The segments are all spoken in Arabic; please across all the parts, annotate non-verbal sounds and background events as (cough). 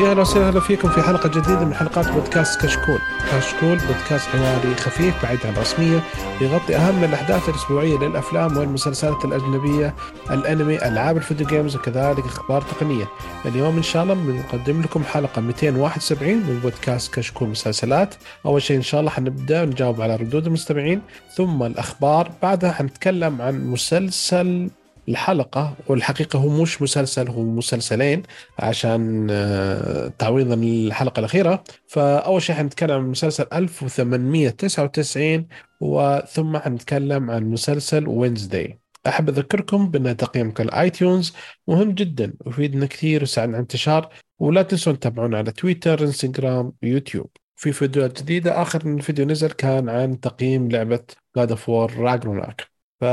يا أهلا وسهلا فيكم في حلقة جديدة من حلقات بودكاست كشكول. كشكول بودكاست حواري خفيف بعيد عن الرسمية يغطي أهم الأحداث الأسبوعية للأفلام والمسلسلات الأجنبية، الأنمي، ألعاب الفيديو جيمز وكذلك أخبار تقنية. اليوم إن شاء الله بنقدم لكم حلقة 271 من بودكاست كشكول مسلسلات. أول شيء إن شاء الله حنبدأ نجاوب على ردود المستمعين ثم الأخبار، بعدها حنتكلم عن مسلسل الحلقة والحقيقة هو مش مسلسل هو مسلسلين عشان آه، تعويضا للحلقة الأخيرة. فأول شيء حنتكلم عن مسلسل 1899 وثم حنتكلم عن مسلسل Wednesday أحب أذكركم بأن تقييمك ال iTunes مهم جدا ويفيدنا كثير ويساعدنا على الانتشار. ولا تنسوا تتابعونا على تويتر إنستغرام ويوتيوب في فيديوهات جديدة آخر فيديو نزل كان عن تقييم لعبة God of War Ragnarok. ف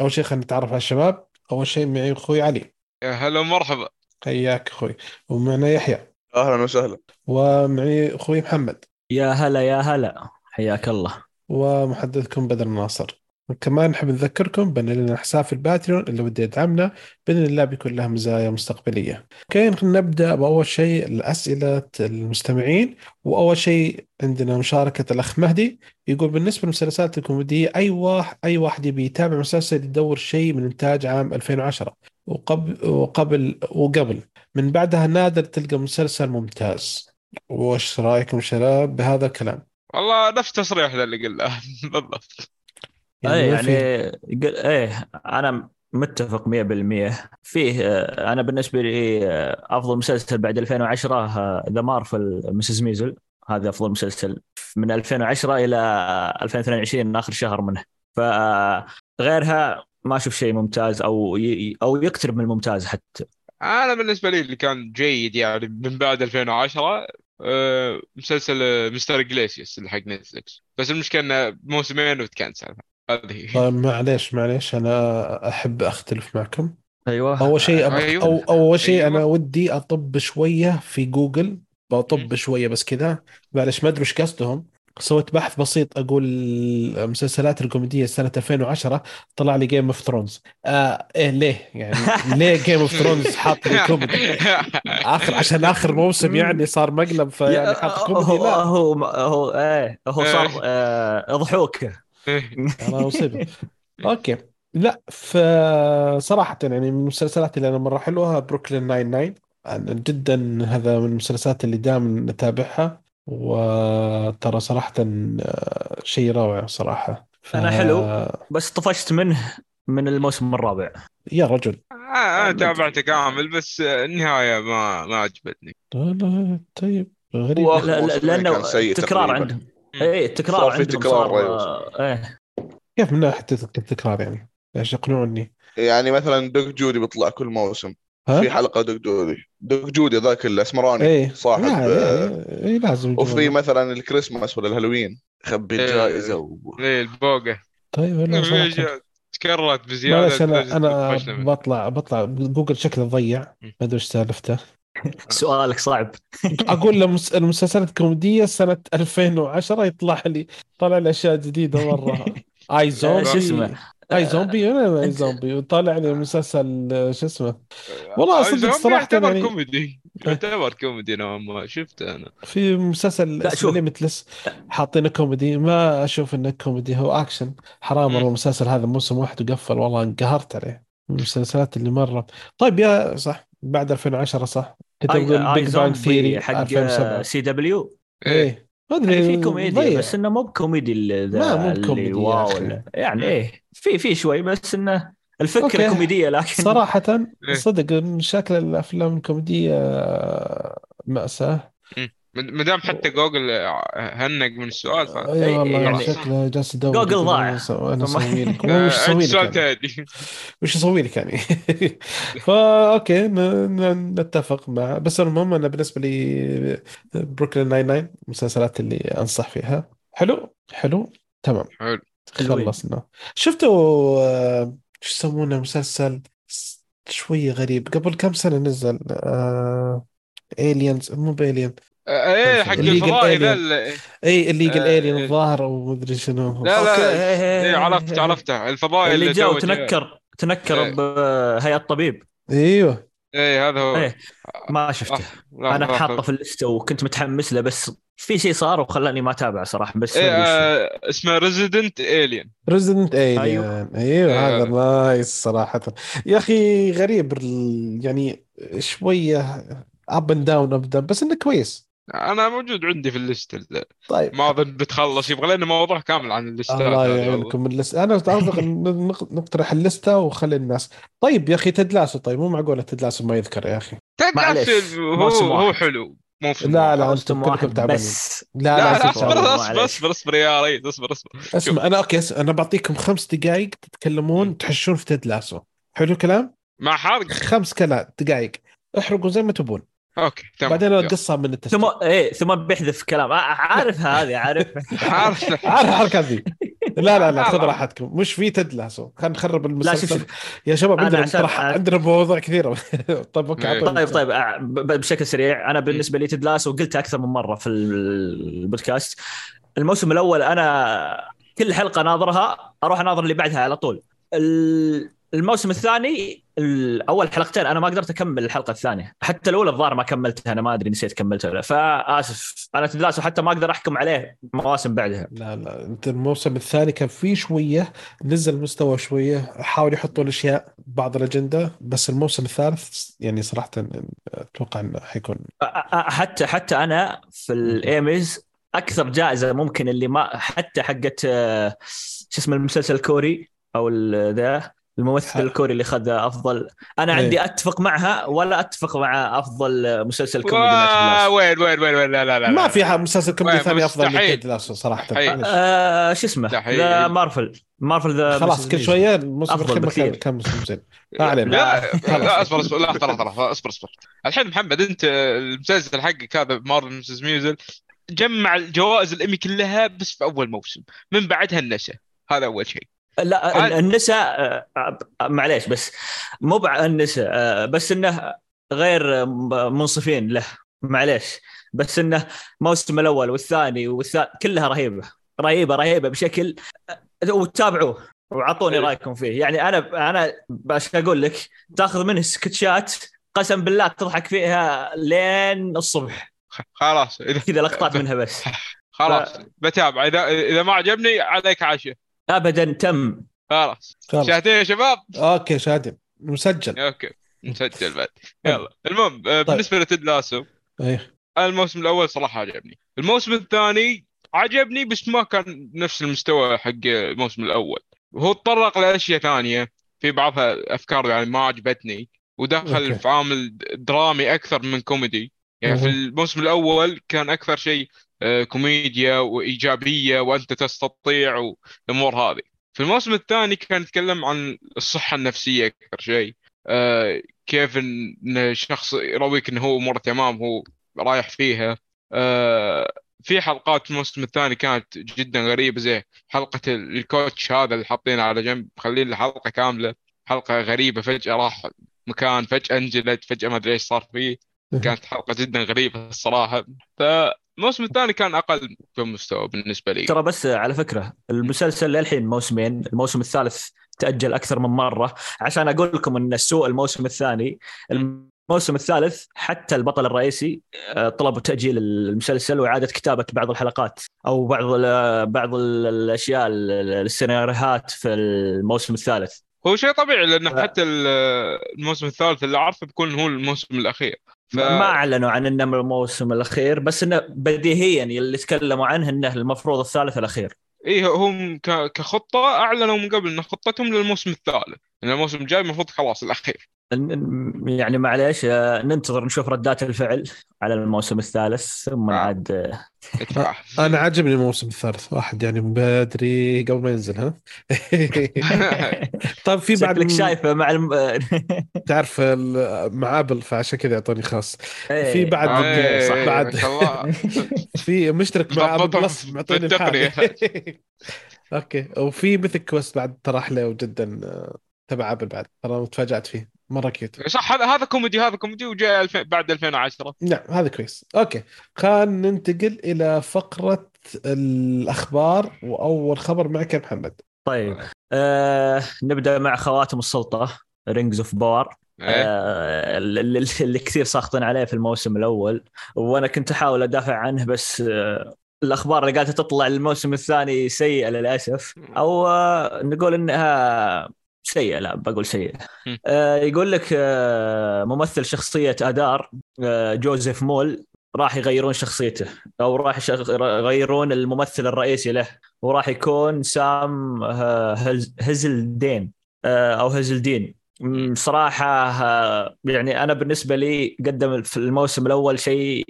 أول شيء خلينا نتعرف على الشباب. أول شيء معي أخوي علي. يا هلا ومرحبا. حياك أخوي. ومعنا يحيى. أهلا وسهلا. ومعي أخوي محمد. يا هلا يا هلا. حياك الله. ومحدثكم بدر الناصر كمان نحب نذكركم بأن لنا حساب في الباتريون اللي بده يدعمنا بإذن الله بيكون له مزايا مستقبلية. okay نبدأ بأول شيء الأسئلة المستمعين وأول شيء عندنا مشاركة الأخ مهدي يقول بالنسبة للمسلسلات الكوميدية أي واحد أي واحد يبي يتابع مسلسل يدور شيء من إنتاج عام 2010 وقبل وقبل وقبل من بعدها نادر تلقى مسلسل ممتاز. وش رأيكم شباب بهذا الكلام؟ والله نفس تصريح اللي قلناه (laughs) بالضبط يعني إيه يعني إيه أنا متفق 100% فيه آه، أنا بالنسبة لي آه، أفضل مسلسل بعد 2010 ذا مارفل مسز ميزل هذا أفضل مسلسل من 2010 إلى 2022 آخر شهر منه. فغيرها ما أشوف شيء ممتاز أو ي... أو يقترب من الممتاز حتى. أنا بالنسبة لي اللي كان جيد يعني من بعد 2010 أه مسلسل مستر جليسيوس اللي حق نتفلكس بس المشكلة إنه موسمين و cancel. هذه. طيب معليش معليش أنا أحب أختلف معكم. أيوه. أول شيء أبقى أيوة. أو أول شيء أيوة. أنا ودي أطب شوية في جوجل. بطب شوية بس كذا. معلش ما أدري إيش قصدهم. سويت بحث بسيط أقول المسلسلات الكوميدية سنة 2010 طلع لي Game of Thrones آه إيه ليه؟ يعني ليه Game of Thrones حاط لي كوميدي؟ آخر عشان آخر موسم يعني صار مقلب فيعني حاط كوميدي لا. هو هو إيه هو صار آه ضحوكه أنا مصيبه (laughs) okay. لا فصراحه يعني من المسلسلات اللي أنا مرة حلوها بروكلين 99 جدا هذا من المسلسلات اللي دائما نتابعها وترى صراحة آه، شيء روعة صراحة. ف... أنا حلو بس طفشت منه من الموسم الرابع. يا رجل. آه، أنا تابعته كامل بس النهاية ما ما عجبتني. طيب. غريب. و... لأنه تكرار عندهم. اي التكرار في تكرار صار... إيه. كيف من ناحية التكرار يعني؟ إيش يقنعوني؟ يعني مثلا Doug Judy بيطلع كل موسم. ها؟ في حلقة Doug Judy. Doug Judy ذاك الأسمراني إيه. صاحب آه إيه لازم وفي مثلا الكريسماس ولا الهالوين يخبي الجائزه و... إيه البوقة. طيب تكررت بزيادة. أنا أنا بطلع بطلع. جوجل شكله ضيع. ما أدري إيش سالفته. (laughs) سؤالك صعب. (laughs) أقول المسلسلات الكوميدية سنة 2010 يطلع لي طلع لي أشياء جديدة مرة. (laughs) iZombie. شو اسمه؟ iZombie؟ أنا iZombie. وطالع لي مسلسل شو اسمه؟ والله صدق صراحة يعني. كوميدي. يعتبر كوميدي نوعا ما شفته أنا. في مسلسل اسمه Limitless حاطينه كوميدي. ما أشوف إنه كوميدي. هو اكشن حرام والله المسلسل هذا موسم واحد وقفل. والله انقهرت عليه. من المسلسلات اللي مرة. طيب يا صح. بعد 2010 صح؟ كتب Big Bang Theory حق CW إيه. ما أدري في كوميديا بس إنه مو بكوميدي ما مو بكوميدي wow يعني إيه. في في شوي بس إنه الفكرة okay. كوميدية لكن صراحة إيه. صدق شكل الأفلام الكوميدية مأساة. ما دام حتى جوجل hang من السؤال ف... اي والله يعني شكله جالس يدور جوجل ضاع. أنا أسوي لك. (laughs) وش أسوي (laughs) لك يعني؟ وش أسوي لك يعني. فا okay نتفق مع بس المهم أنا بالنسبة لي بروكلين 99 المسلسلات اللي أنصح فيها. حلو؟ حلو؟ تمام. حلو. خلصنا. شفتوا شو يسمونه مسلسل؟ شوية غريب. قبل كم سنة نزل آه... aliens مو ب alien إيه حق الفضائي ذا اي ال legal alien الظاهر أو مدري شنو. لا لا إيه عرفت عرفته. الفضائي اللي جاء وتنكر تنكر بهيئة طبيب أيوه. إيه هذا هو. إيه ما شفته. آه. أنا حاطه في ال list ه وكنت متحمس له بس في شيء صار وخلاني ما أتابع صراحة بس إيه آه اسمه Resident Alien Resident Alien أيوه, أيوه هذا nice صراحة. يا أخي غريب يعني شوية up and down up down بس إنه كويس. أنا موجود عندي في ال list طيب. ما أظن بتخلص يبغى لنا موضوع كامل عن ال list ات الله يعينكم ال list. أنا قصدي (laughs) نقترح ال list ة وخلي الناس. طيب يا أخي Ted Lasso طيب مو معقولة Ted Lasso ما يذكر يا أخي. Ted Lasso هو هو حلو مو في لا لا أنتم كلكم تعبانين. لا لا, لا اصبر اصبر اصبر اصبر يا ريت اصبر اصبر. اسمع أنا okay أنا بعطيكم خمس دقائق تتكلمون تحشون في Ted Lasso. حلو الكلام؟ مع حرق. خمس كلام دقائق احرقوا زي ما تبون. okay تمام بعدين القصة من التسجيل ثم إيه ثم بيحذف كلام. عارفها هذه عارف. (laughs) عارف. عارف الحركة ذي. لا لا لا (laughs) خذ راحتكم. مش في تدلاسو خلينا نخرب المسلسل. يا شباب عندنا عندنا مواضيع كثيرة. (laughs) طيب أوكي. طيب طيب بشكل سريع. أنا بالنسبة لي تدلاسو قلت أكثر من مرة في البودكاست. الموسم الأول أنا كل حلقة ناظرها أروح أناظر اللي بعدها على طول. الموسم الثاني أول حلقتين أنا ما قدرت أكمل الحلقة الثانية. حتى الأولى الظاهر ما كملتها أنا ما أدري نسيت كملتها فآسف. أنا تدلاسو حتى ما أقدر أحكم عليه مواسم بعدها. لا لا. أنت الموسم الثاني كان فيه شوية نزل مستوى شوية حاولوا يحطون اشياء بعض الأجندة بس الموسم الثالث يعني صراحة أتوقع إنه حيكون حتى حتى أنا في الايميز أكثر جائزة ممكن اللي ما حتى حقت آه، شو اسمه المسلسل الكوري أو ذا الممثل الكوري اللي اخذ أفضل. أنا إيه. عندي أتفق معها ولا أتفق مع أفضل مسلسل كوميدي وين وين وين وين؟ لا لا لا ما في مسلسل كوميدي ثاني أفضل من Ted Lasso صراحة. آه شو اسمه؟ The Marvelous مارفل ذا خلاص كل شوية الموسم الاخير كان موسم زين؟ ما علينا. لا, لا اصبر اصبر. لا اصبر اصبر اصبر اصبر. الحين محمد انت المسلسل حقك هذا مارفل مسز ميوزل جمع الجوائز الايمي كلها بس في أول موسم من بعدها النسى هذا أول شيء. لا النساء آه، آه، معليش بس مو النساء آه، بس إنه غير منصفين له معليش. بس إنه الموسم الأول والثاني والثالث كلها رهيبة رهيبة رهيبة بشكل وتابعوه واعطوني رأيكم فيه. يعني أنا أنا باش أقول لك تاخذ منه سكتشات قسم بالله تضحك فيها لين الصبح. خلاص كذا لقطات منها بس. (laughs) خلاص ف... بتابع. إذا إذا ما عجبني عليك عشاء ابدا تم. خلاص. شاهدين يا شباب؟ okay شاهدين. مسجل. okay. مسجل بعد. يلا. المهم آه، طيب. بالنسبة ل Ted Lasso إيه. الموسم الأول صراحة عجبني. الموسم الثاني عجبني بس ما كان نفس المستوى حق الموسم الأول. هو تطرق لأشياء ثانية. في بعضها أفكار يعني ما عجبتني ودخل okay. في عامل درامي أكثر من كوميدي. يعني في الموسم الأول كان أكثر شيء كوميديا وإيجابية وأنت تستطيع والامور هذه. في الموسم الثاني كان يتكلم عن الصحة النفسية أكثر شيء. آه، كيف إن شخص يرويك إنه هو أموره تمام هو رايح فيها. آه، في حلقات في الموسم الثاني كانت جدا غريبة زي حلقة الكوتش هذا اللي حاطينه على جنب مخلين حلقة كاملة. حلقة غريبة فجأة راح مكان فجأة انجلد فجأة ما أدري إيش صار فيه. كانت حلقة جدا غريبة الصراحة. فالموسم الثاني كان أقل في المستوى بالنسبة لي. ترى بس على فكرة المسلسل للحين موسمين الموسم الثالث تأجل أكثر من مرة. عشان أقول لكم إن السوء الموسم الثاني الموسم الثالث حتى البطل الرئيسي آه، طلبوا تأجيل المسلسل وإعادة كتابة بعض الحلقات أو بعض بعض الأشياء السيناريوهات في الموسم الثالث. هو شيء طبيعي لأنه حتى الموسم الثالث اللي عارفه بيكون هو الموسم الأخير. ف... ما اعلنوا عن إنه الموسم الأخير بس إنه بديهيا اللي تكلموا عنه إنه المفروض الثالث الأخير. إيه هم كخطة أعلنوا من قبل إن خطتهم للموسم الثالث إن الموسم الجاي المفروض خلاص الأخير. يعني معليش آه، ننتظر نشوف ردات الفعل على الموسم الثالث ثم آه. عاد آه، (laughs) أنا عجبني الموسم الثالث واحد يعني بدري قبل ما ينزل ها؟ (laughs) طيب في بعد شكلك شايفه مع الم... (laughs) تعرف مع أبل فعشان كذا يعطوني خاص. إيه. في بعد صح بعد في مشترك مع Apple Plus معطيني okay. وفي Mythic Quest بعد طرح له وجدا تبع أبل بعد ترى تفاجأت فيه. مرة cute صح هذا هذا كوميدي هذا كوميدي وجاء الف... بعد 2010 نعم هذا كويس. okay خلينا ننتقل إلى فقرة الأخبار وأول خبر معك يا محمد. طيب آه نبدأ مع خواتم السلطة Rings of Power آه اللي, اللي كثير ساخطين عليه في الموسم الأول. وأنا كنت أحاول أدافع عنه بس آه الأخبار اللي قاعدة تطلع الموسم الثاني سيئة للأسف. أو آه نقول إنها سيئه لا بقول سيئه آه يقول لك آه ممثل شخصية أدار آه جوزيف مول راح يغيرون شخصيته أو راح يغيرون الممثل الرئيسي له وراح يكون سام هزلدين أو هزلدين. صراحة يعني أنا بالنسبة لي قدم في الموسم الأول شيء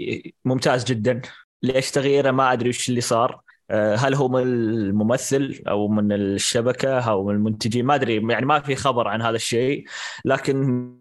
ممتاز جدا. ليش تغييره؟ ما أدري وش اللي صار. هل هو من الممثل أو من الشبكة أو من المنتجين؟ ما أدري يعني ما في خبر عن هذا الشيء لكن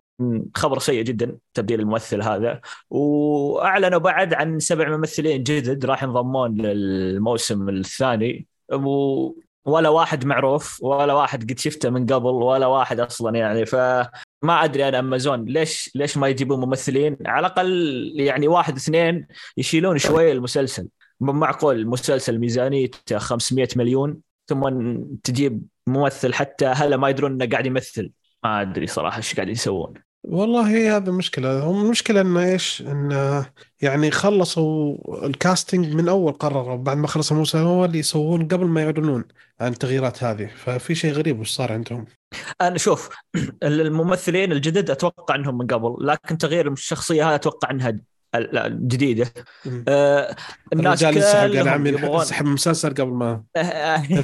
خبر سيء جدا تبديل الممثل هذا. وأعلنوا بعد عن سبع ممثلين جدد راح ينضمون للموسم الثاني. و... ولا واحد معروف ولا واحد قد شفته من قبل ولا واحد أصلا يعني. فما أدري أنا أمازون ليش ليش ما يجيبون ممثلين؟ على الأقل يعني واحد اثنين يشيلون شوية المسلسل. معقول المسلسل ميزانيته 500 مليون ثم تجيب ممثل حتى هلا ما يدرون إنه قاعد يمثل. ما أدري صراحة إيش قاعد يسوون. والله هذا مشكلة. هم المشكلة إنه إيش؟ إنه يعني خلصوا الكاستنج من أول قرروا بعد ما خلصوا الموسم الأول يسوون قبل ما يعلنون عن التغييرات هذه. ففي شيء غريب وش صار عندهم؟ أنا شوف (clears throat) الممثلين الجدد أتوقع إنهم من قبل لكن تغيير الشخصية هذا أتوقع إنها جديدة. آه الناس كلهم قال عمي سحب مسلسل قبل ما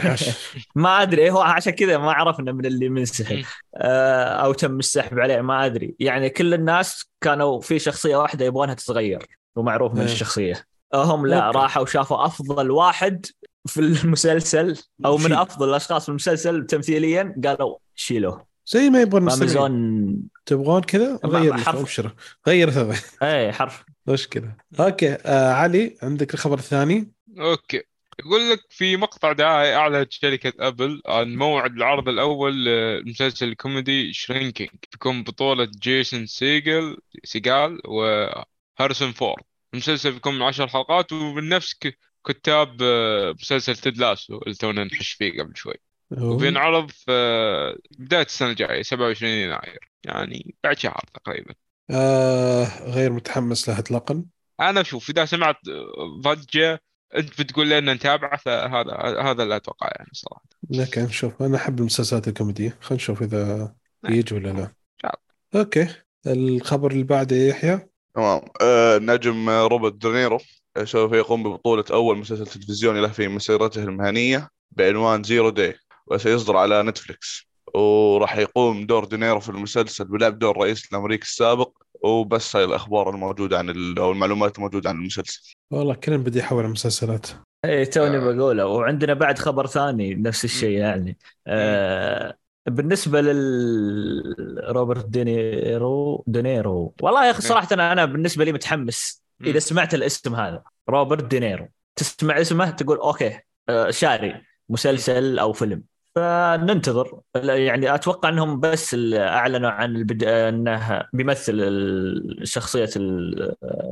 (laughs) ما أدري هو عشان كذا ما عرفنا من اللي منسحب. آه أو تم السحب عليه ما أدري. يعني كل الناس كانوا في شخصية واحدة يبغونها تتغير ومعروف من الشخصية. هم لا راحوا شافوا أفضل واحد في المسلسل أو من أفضل الأشخاص في المسلسل تمثيليا قالوا شيلوه. زي ما يبغون امازون تبغون كذا؟ غير ابشر غير هذا. اي حرف. مشكله okay آه علي عندك الخبر الثاني؟ okay. يقول لك في مقطع دعائي اعلنت شركة أبل عن موعد العرض الأول لمسلسل الكوميدي Shrinking. بيكون بطولة جيسون سيجل سيجال وهارسون فورد. المسلسل بيكون من عشر حلقات ومن نفس كتاب آه، مسلسل تيد لاسو اللي تونا نحش فيه قبل شوي. وبينعرض في بداية السنة الجاية 27 يناير. يعني بعد شهر تقريبا. آه غير متحمس له اطلاقا. أنا شوف إذا سمعت ضجة أنت بتقول لنا نتابعه فهذا هذا اللي أتوقع يعني صراحة. لكن نشوف. أنا أحب المسلسلات الكوميدية. خلينا نشوف إذا نعم. يجي ولا لا. okay. الخبر اللي بعده يحيى؟ تمام. آه نجم روبرت دينيرو سوف يقوم ببطولة أول مسلسل تلفزيوني له في مسيرته المهنية بعنوان Zero Day وسيصدر على نتفلكس وراح يقوم دور دينيرو في المسلسل ولعب دور رئيس الأمريكي السابق وبس هاي الأخبار الموجودة عن أو المعلومات الموجودة عن المسلسل. والله كله بدا يحول المسلسلات. اي توني آه. بقوله. وعندنا بعد خبر ثاني نفس الشيء يعني. آه بالنسبة لروبرت دينيرو دينيرو. والله يا أخي صراحة أنا بالنسبة لي متحمس إذا سمعت الاسم هذا. روبرت دينيرو. تسمع اسمه تقول okay آه شاري مسلسل أو فيلم. فننتظر. يعني أتوقع إنهم بس أعلنوا عن البد... إنه بيمثل شخصية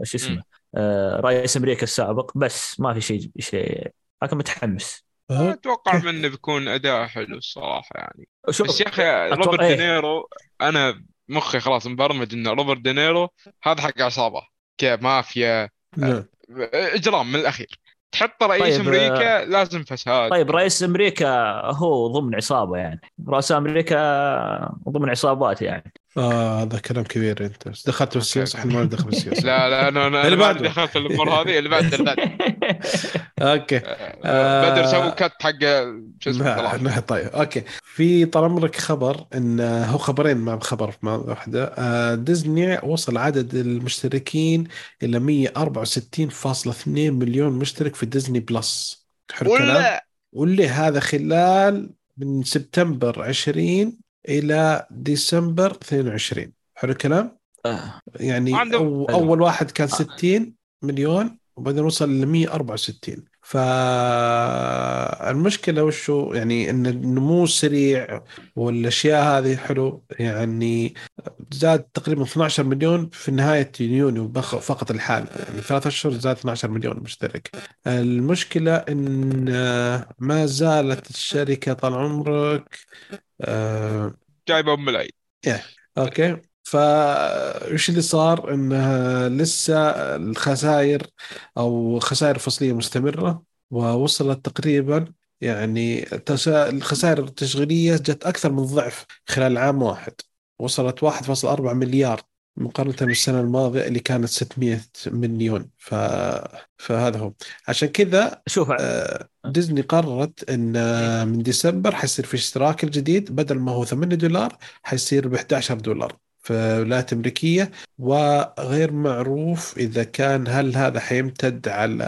شو اسمه آه، رئيس أمريكا السابق بس ما في شيء شيء. لكن متحمس. أتوقع منه بيكون أداء حلو الصراحة يعني. بس يا أخي روبرت إيه. دينيرو أنا مخي خلاص مبرمج إنه روبرت دينيرو هذا حق عصابه كمافيا نعم. إجرام من الأخير. تحط رئيس طيب أمريكا لازم فساد. طيب رئيس أمريكا هو ضمن عصابة يعني. رؤساء أمريكا ضمن عصابات يعني. آه هذا كلام كبير انت. دخلت في السياسة. إحنا ما ندخل في السياسة. لا لا أنا أنا اللي بعد دخلت في الأمور هذه اللي بعد اللي بعد. (laughs) okay. آه، بدر سووا cut حق شو اسمه طيب okay. في طال عمرك خبر إن هو خبرين ما بخبر في واحدة. آه، ديزني وصل عدد المشتركين إلى 164.2 مليون مشترك في ديزني بلس. حلو ولا! واللي هذا خلال من سبتمبر 20 إلى ديسمبر 22 حلو الكلام؟ آه. يعني أو أول واحد كان 60 مليون وبعدين وصل ل 164 فالمشكلة وشو؟ يعني إن النمو السريع والأشياء هذه حلو يعني زاد تقريبا 12 مليون في نهاية يونيو فقط الحال. يعني ثلاث أشهر زاد 12 مليون مشترك. المشكلة إن ما زالت الشركة طال عمرك آه جايبه أم العيد. okay. فايش اللي صار؟ انها لسه الخسائر أو خسائر فصلية مستمرة ووصلت تقريبا يعني الخسائر التشغيلية جت أكثر من ضعف خلال عام واحد. وصلت 1.4 مليار مقارنة بالسنة الماضية اللي كانت 600 مليون. ف... فهذا هو. عشان كذا شوف آه، ديزني قررت إن آه، من ديسمبر حيصير في اشتراك الجديد. بدل ما هو 8 دولار حيصير ب 11 دولار. في الولايات الأمريكية وغير معروف إذا كان هل هذا حيمتد على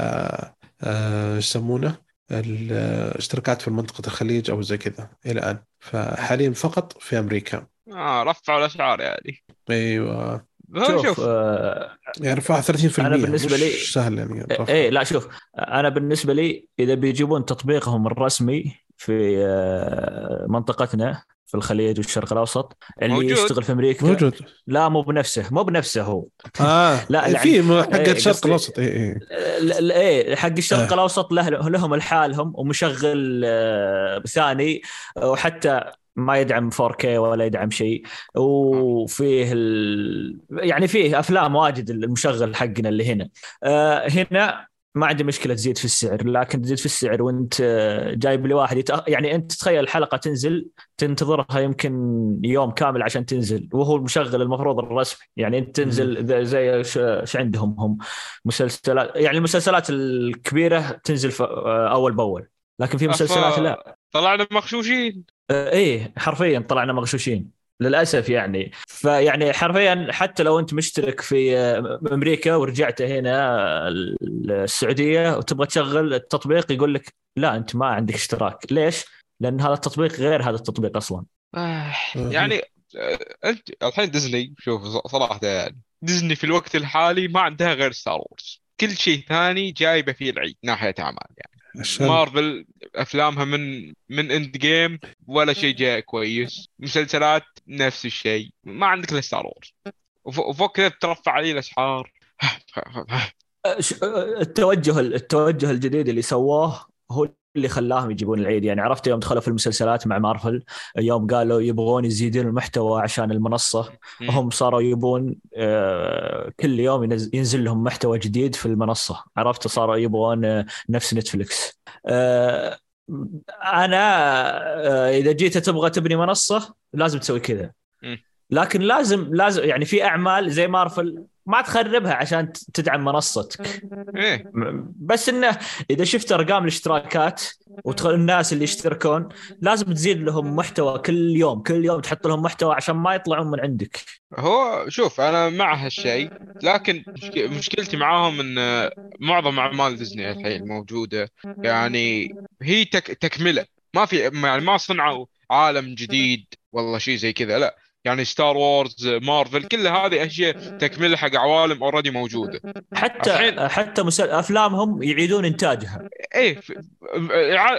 آه، إيش يسمونه؟ الاشتراكات في منطقة الخليج أو زي كذا إلى الآن. فحاليا فقط في أمريكا. آه رفعوا الأسعار يعني. أيوه شوف, شوف آه يعني رفعها 30% أنا بالنسبة مش لي- سهل يعني رفع. إيه لا شوف أنا بالنسبة لي إذا بيجيبون تطبيقهم الرسمي في آه، منطقتنا في الخليج والشرق الأوسط اللي موجود. يشتغل في أمريكا موجود لا مو بنفسه مو بنفسه هو آه (laughs) لا، لا يعني- في حق إيه، الشرق قصدي- الأوسط اي اي إيه حق الشرق آه. الأوسط له لهم لحالهم ومشغل آه، ثاني وحتى ما يدعم 4K ولا يدعم شيء. وفيه ال... يعني فيه أفلام واجد المشغل حقنا اللي هنا. آه، هنا ما عندي مشكلة تزيد في السعر لكن تزيد في السعر وانت آه، جايب لي واحد يتأ... يعني انت تخيل الحلقة تنزل تنتظرها يمكن يوم كامل عشان تنزل وهو المشغل المفروض الرسمي. يعني انت تنزل زي ش- إيش عندهم هم. مسلسلات يعني المسلسلات الكبيرة تنزل ف... آه، أول بأول لكن في مسلسلات لا. طلعنا مغشوشين. آه، إيه حرفيا طلعنا مغشوشين للأسف يعني. فيعني حرفيا حتى لو أنت مشترك في آه، أمريكا ورجعت هنا آه، السعودية وتبغى تشغل التطبيق يقول لك لا أنت ما عندك اشتراك. ليش؟ لأن هذا التطبيق غير هذا التطبيق أصلا. آه، يعني آه، أنت الحين ديزني شوف صراحة يعني ديزني في الوقت الحالي ما عندها غير Star Wars. كل شيء ثاني جايبة فيه العيد ناحية أعمال يعني. عشان مارفل أفلامها من من Endgame ولا شيء جاي كويس. مسلسلات نفس الشيء. ما عندك إلا Star Wars وف- وفوق كذا ترفع علي الاسعار ش- آه، التوجه التوجه الجديد اللي سووه هو اللي خلاهم يجيبون العيد. يعني عرفت يوم دخلوا في المسلسلات مع مارفل يوم قالوا يبغون يزيدون المحتوى عشان المنصة. هم صاروا يبون آه، كل يوم ينز- ينزل لهم محتوى جديد في المنصة. عرفت؟ صاروا يبغون آه، نفس نتفلكس آه، أنا آه، إذا جيت تبغى تبني منصة لازم تسوي كذا. لكن لازم لازم يعني في أعمال زي مارفل ما تخربها عشان تدعم منصتك. إيه. بس إنه إذا شفت أرقام الاشتراكات وتخل الناس اللي يشتركون لازم تزيد لهم محتوى كل يوم. كل يوم تحط لهم محتوى عشان ما يطلعون من عندك. هو شوف أنا مع هالشيء لكن مشك- مشكلتي معاهم إن معظم أعمال ديزني الحين موجودة. يعني هي تك تكملة. ما في يعني ما صنعوا عالم جديد والله شيء زي كذا. لا يعني Star Wars مارفل كل هذه أشياء تكمله حق عوالم already موجودة. حتى الحين- حتى مسل... أفلامهم يعيدون إنتاجها. إيه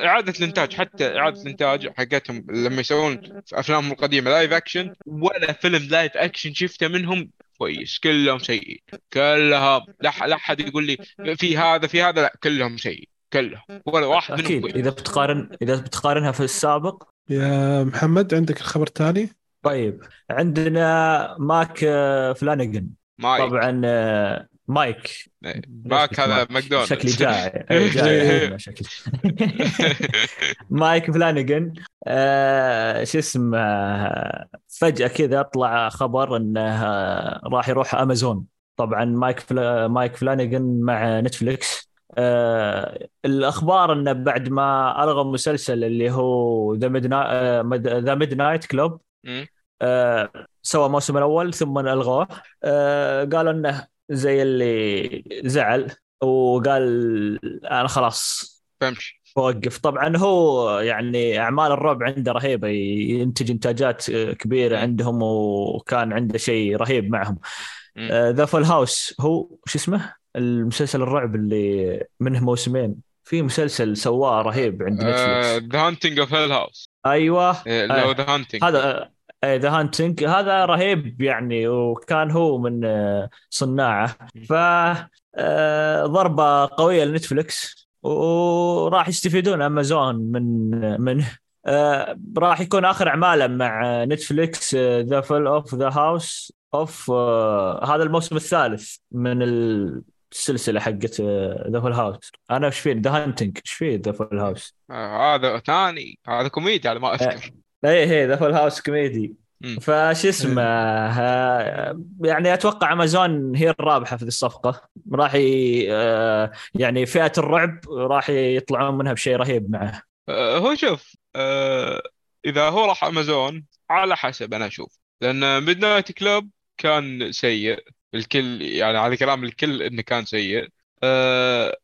إعادة الإنتاج حتى إعادة الإنتاج حقتهم لما يسوون في أفلامهم القديمة live action ولا فيلم live action شفته منهم كويس كلهم سيئين. كلها لا أحد يقول لي في هذا في هذا لا كلهم سيئين كلهم. ولا واحد منهم أكيد. إذا بتقارن إذا بتقارنها في السابق؟ يا محمد عندك الخبر الثاني؟ طيب عندنا ماك آه، فلانجن مايك. طبعا آه، مايك. إيه. ماك هذا مايك. ماكدونالدز. شكلي جاي. إيه، جاي. (laughs) هنا شكلي. (laughs) مايك فلانجن آه شو اسمه فجأة كذا طلع خبر إنه راح يروح أمازون. طبعا مايك فلا مايك فلانجن مع نتفليكس. آه الأخبار إنه بعد ما ألغى مسلسل اللي هو The Mid The Midnight Club. آه سوى الموسم الأول ثم ألغوه. آه قالوا إنه زي اللي زعل وقال أنا خلاص بمشي. بوقف. طبعا هو يعني أعمال الرعب عنده رهيبة ينتج إنتاجات كبيرة عندهم وكان عنده شيء رهيب معهم. The Full House هو شو اسمه؟ المسلسل الرعب اللي منه موسمين. في مسلسل سواه رهيب عند نتفلكس The Haunting of Hill House أيوه. لو. The Haunting هذا The Haunting هذا رهيب يعني وكان هو من آه، صناعه. ف آه، ضربة قوية لنتفلكس وراح يستفيدون أمازون من منه. آه، راح يكون آخر أعماله مع نتفلكس The Fall of the House of هذا الموسم الثالث من السلسلة حقت The Full House أنا إيش فيه The Haunting إيش فيه The Full House آه هذا ثاني. هذا كوميدي على ما أذكر. اي هي The Full House كوميدي. فش اسمه آه، يعني أتوقع امازون هي الرابحة في ذي الصفقة. راح آه، يعني فئة الرعب راح يطلعون منها بشيء رهيب معه. آه هو شوف آه إذا هو راح امازون على حسب أنا أشوف. لأن Midnight Club كان سيء. الكل يعني على كلام الكل إنه كان سيء. آه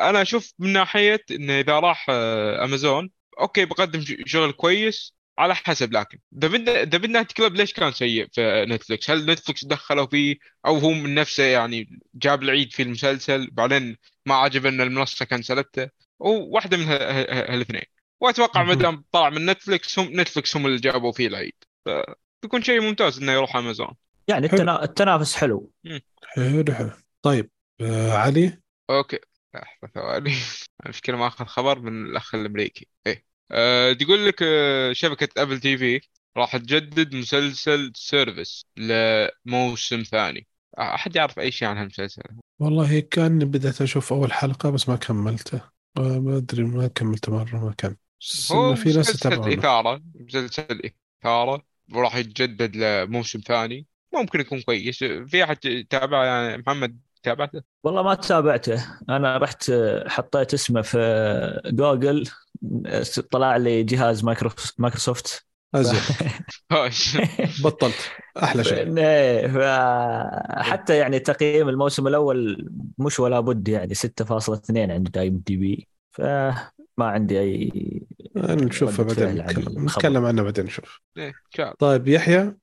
أنا أشوف من ناحية إنه إذا راح آه أمازون أوكي بقدم شغل كويس على حسب لكن the The Midnight Club ليش كان سيء في نتفلكس؟ هل نتفلكس دخلوا فيه أو هو من نفسه يعني جاب العيد في المسلسل بعدين ما عجب إن المنصة كنسلته وواحدة من هالاثنين. وأتوقع ما. دام طلع من نتفلكس هم نتفلكس هم اللي جابوا فيه العيد. فبيكون شيء ممتاز إنه يروح امازون يعني حلو. التنا... التنافس حلو. حلو حلو. طيب آه علي؟ أوكي. لحظه ثواني. المشكلة ما اخذ خبر من الأخ الأمريكي. إيه. أه تقول لك أه شبكة Apple TV راح تجدد مسلسل Surface لموسم ثاني. أحد يعرف أي شيء عن هالمسلسل؟ والله كان بدأت أشوف أول حلقة بس ما كملته. آه، ما أدري ما كملته مرة ما كان. هو في ناس مسلسل إثارة مسلسل إثارة وراح يتجدد لموسم ثاني. ممكن يكون كويس. في أحد يتابع يعني محمد تابعته؟ والله ما تابعته. أنا رحت حطيت اسمه في جوجل طلع لي جهاز مايكرو... مايكروسوفت. هاش (laughs) بطلت. أحلى شيء. (laughs) إيه، ف- حتى يعني تقييم الموسم الأول مش ولا بد يعني 6.2 عند IMDb. فما عندي أي نشوفه بعدين. نتكلم عنه بعدين نشوف. إيه، إن شاء الله. طيب يحيى؟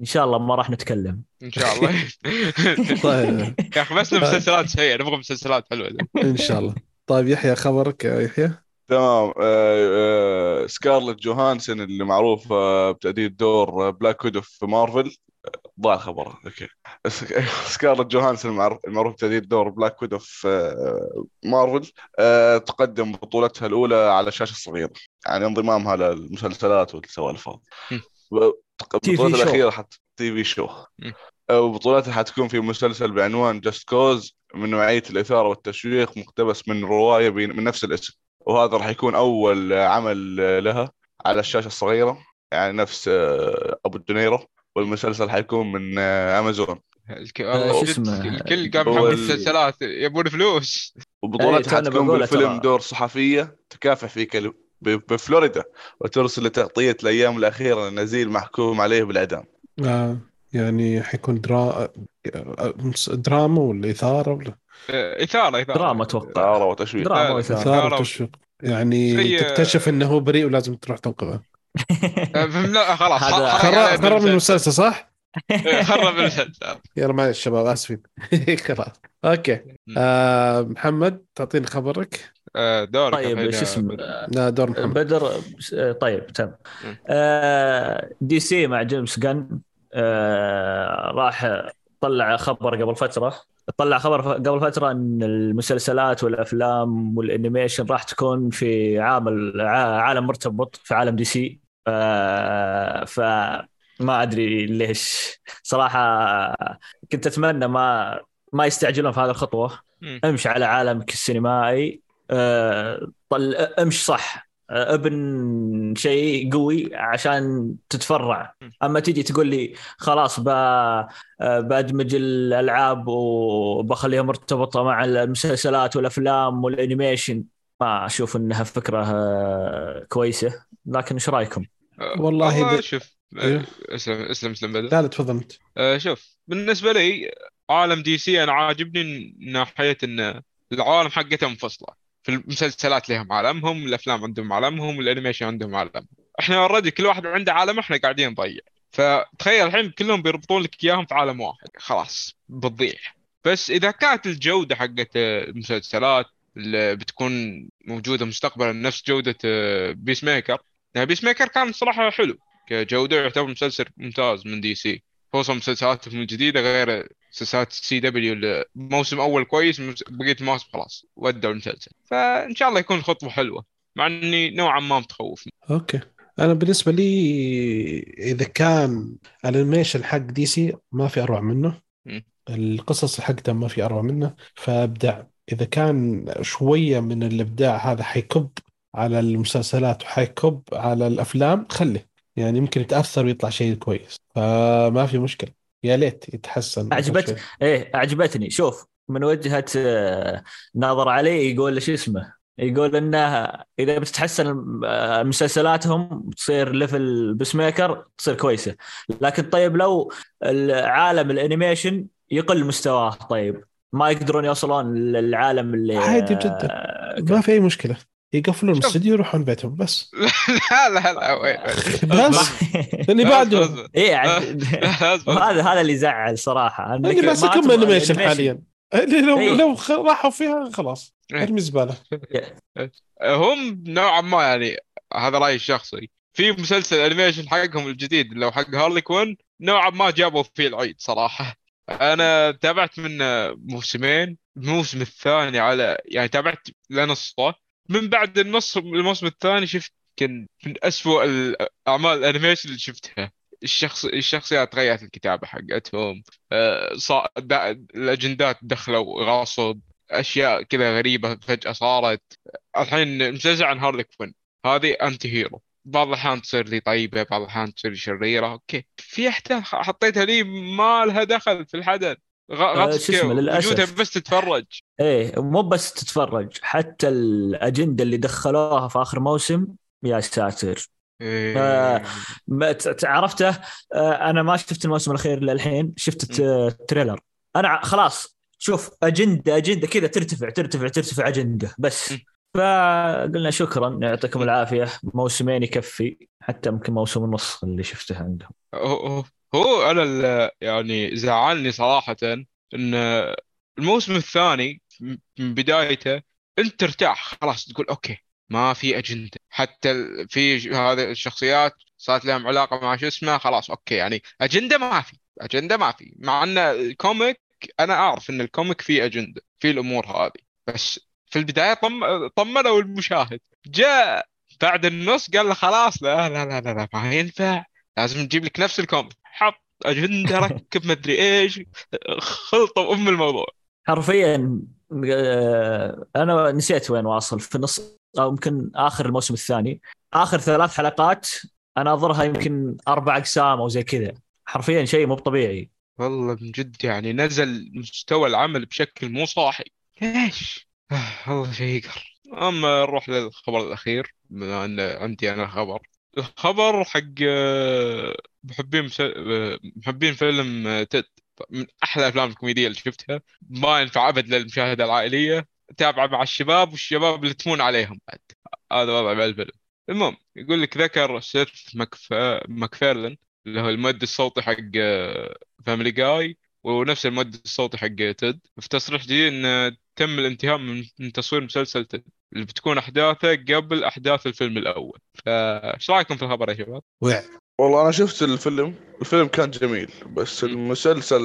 إن شاء الله ما راح نتكلم. إن شاء الله. (laughs) طيب. يا أخي بس مسلسلات سيئة نبغى مسلسلات حلوة. إن شاء الله. طيب يحيى خبرك يا يحيى؟ تمام. آه، آه، سكارلت جوهانسون اللي معروفة بتأدية دور Black Widow في مارفل. ضاع الخبر أوكي. سكارلت جوهانسون المعروف بتأدية دور Black Widow في آه، مارفل. آه، تقدم بطولتها الأولى على الشاشة الصغيرة. يعني انضمامها للمسلسلات والسوالف شو. الأخيرة حت TV show م. آه، وبطولتها حتكون في مسلسل بعنوان Just Cause من نوعية الإثارة والتشويق مقتبس من رواية بين- من نفس الاسم وهذا راح يكون أول عمل لها على الشاشة الصغيرة يعني نفس آه، أبو دنيرو والمسلسل حيكون من آه، أمازون الك... آه، اسمه؟ الكل قام هو محمد ال- مسلسلات يبون فلوس وبطولتها إيه، حتكون بالفيلم. دور صحفية تكافح في بفلوريدا وترسل لتغطية الأيام الأخيرة لنزيل محكوم عليه بالإعدام آه يعني حيكون درا... آه، دراما ولا إثارة ولا؟ آه، إثارة إثارة. دراما أتوقع. إثارة وتشويق. دراما لا، وإثارة. إثارة إثارة. وتشويق. يعني زي- تكتشف إنه هو بريء ولازم تروح تنقذه. (laughs) آه، لا خلاص. خرب خرب المسلسل. المسلسل صح؟ إيه، خرب (laughs) المسلسل. يلا معلش شباب آسفين. (laughs) خلاص. أوكي. آه محمد تعطيني خبرك. آه، دورك طيب شو اسمه؟ بدر. لا دور محمد. بدر آه، طيب تم. آه، DC مع جيمس جن آه، راح طلع خبر قبل فترة. طلع خبر قبل فترة إن المسلسلات والأفلام وال animation راح تكون في عامل ع- عالم مرتبط في عالم DC. آه، فما أدري ليش. صراحة كنت أتمنى ما ما يستعجلون في هذه الخطوة. أمشي على عالمك السينمائي آه، طل امشي صح. ابن شيء قوي عشان تتفرع. اما تيجي تقول لي خلاص ب... بدمج الالعاب وبخليها مرتبطة مع المسلسلات والافلام والانيميشن ما أشوف انها فكرة كويسة. لكن إيش رأيكم؟ والله والله إذا- شوف إيه. اسلم اسلم اسلم بدر لا لا تفضل أنت. آه، شوف بالنسبة لي عالم DC أنا عاجبني من ناحية إن العوالم حقتها منفصلة. في المسلسلات لهم عالمهم الأفلام عندهم عالمهم ال animation عندهم عالمهم إحنا already كل واحد عنده عالم إحنا قاعدين نضيع. فتخيل الحين كلهم بيربطون لك إياهم في عالم واحد. خلاص بتضيع. بس إذا كانت الجودة حقت المسلسلات اللي بتكون موجودة مستقبلا نفس جودة Peacemaker يعني Peacemaker كان صراحة حلو. كجودة يعتبر مسلسل ممتاز من DC خصوصا مسلسلاتهم الجديدة غير مسلسلات ال CW اللي موسم أول كويس بقية المواسم خلاص ودوا المسلسل. فإن شاء الله يكون خطوة حلوة مع إني نوعا ما متخوف. okay. أنا بالنسبة لي إذا كان ال animation حق DC ما في أروع منه. القصص حقته ما في أروع منه. فابداع إذا كان شوية من الإبداع هذا حيكب على المسلسلات وحيكب على الأفلام خليه يعني يمكن يتأثر ويطلع شيء كويس. فما في مشكلة. يا ليت يتحسن. شوي. إيه أعجبتني. شوف من وجهة آه، ناظر علي يقول شو اسمه؟ يقول إنه إذا بتتحسن آه، مسلسلاتهم تصير level Peacemaker تصير كويسة. لكن طيب لو العالم ال animation يقل مستواه طيب ما يقدرون يوصلون للعالم اللي عادي جدا. آه، ما في أي مشكلة. يقفلون. الاستوديو يروحون بيتهم بس. (laughs) لا لا لا وين؟ بس. (laughs) اللي بعده. إيه (laughs) عاد- هذا هذا اللي يزعل صراحة. اللي ما ماسكهم animation. حاليا. اللي لو إيه. لو راحوا فيها خلاص. إيه. أرمي زبالة. هم نوعا ما يعني هذا رأيي الشخصي. في مسلسل animation حقهم الجديد اللي هو حق Harley Quinn نوعا ما جابوا فيه العيد صراحة. أنا تابعت من موسمين. الموسم الثاني على يعني تابعت لنصه من بعد النص الموسم الثاني شفت كان من أسوأ الاعمال ال animation اللي شفتها. الشخص الشخصيات تغيرت الكتابة حقتهم. آه،. الأجندات دخلوا غاصب أشياء كذا غريبة فجأة صارت. الحين المسلسل عن Harley Quinn. هذه anti-hero. بعض الأحيان تصير لي طيبة بعض الأحيان تصير لي شريرة. okay. في أحداث حطيتها لي ما لها دخل في الحدث. غ- آه، شو اسمه، بس تتفرج. إيه مو بس تتفرج حتى الأجندة اللي دخلوها في آخر موسم يا ساتر. إيه. عرفته؟ آه، أنا ما شفت الموسم الأخير للحين شفت الت- ال trailer أنا خلاص شوف أجندة أجندة كذا ترتفع ترتفع ترتفع أجندة بس. فقلنا شكرا يعطيكم العافية. موسمين يكفي حتى يمكن موسم ونص اللي شفته عندهم. هو هو- هو أنا يعني زعلني صراحة إن الموسم الثاني من بدايته أنت ترتاح خلاص تقول okay ما في أجندة. حتى في هذه الشخصيات صارت لهم علاقة مع شو اسمه خلاص okay يعني أجندة ما في أجندة ما في. مع إن ال comic أنا أعرف إن ال comic فيه أجندة في الأمور هذه. بس في البداية طم طمنوا المشاهد. جاء بعد النص قال له خلاص لا لا لا لا, لا ما ينفع لازم نجيب لك نفس الكوميك. حط أجندة ركب (laughs) مدري إيش خلطة بأم الموضوع. حرفيا آه، أنا نسيت وين واصل في النص أو يمكن آخر الموسم الثاني. آخر ثلاث حلقات اناظرها يمكن أربع أقسام أو زي كذا. حرفيا شيء مو طبيعي. والله من جد يعني نزل مستوى العمل بشكل مو صاحي. ليش؟ آه، والله شيء يقهر. أما نروح للخبر الأخير بما أن عندي أنا خبر. الخبر حق آه، محبين آه، محبين فيلم آه، تد من أحلى الأفلام الكوميدية اللي شفتها. ما ينفع أبد للمشاهدة العائلية. تابعة مع الشباب والشباب اللي تمون عليهم بعد. هذا وضع بالفيلم المهم يقول لك ذكر سيث مكف... مكفيرلن اللي هو المؤدي الصوتي حق فاميلي جاي ونفس المؤدي الصوتي حق تيد. في تصريح جديد إن تم الانتهاء من تصوير مسلسل تيد. اللي بتكون أحداثه قبل أحداث الفيلم الأول. فايش رأيكم في الخبر يا شباب؟ والله أنا شفت الفيلم الفيلم كان جميل بس. المسلسل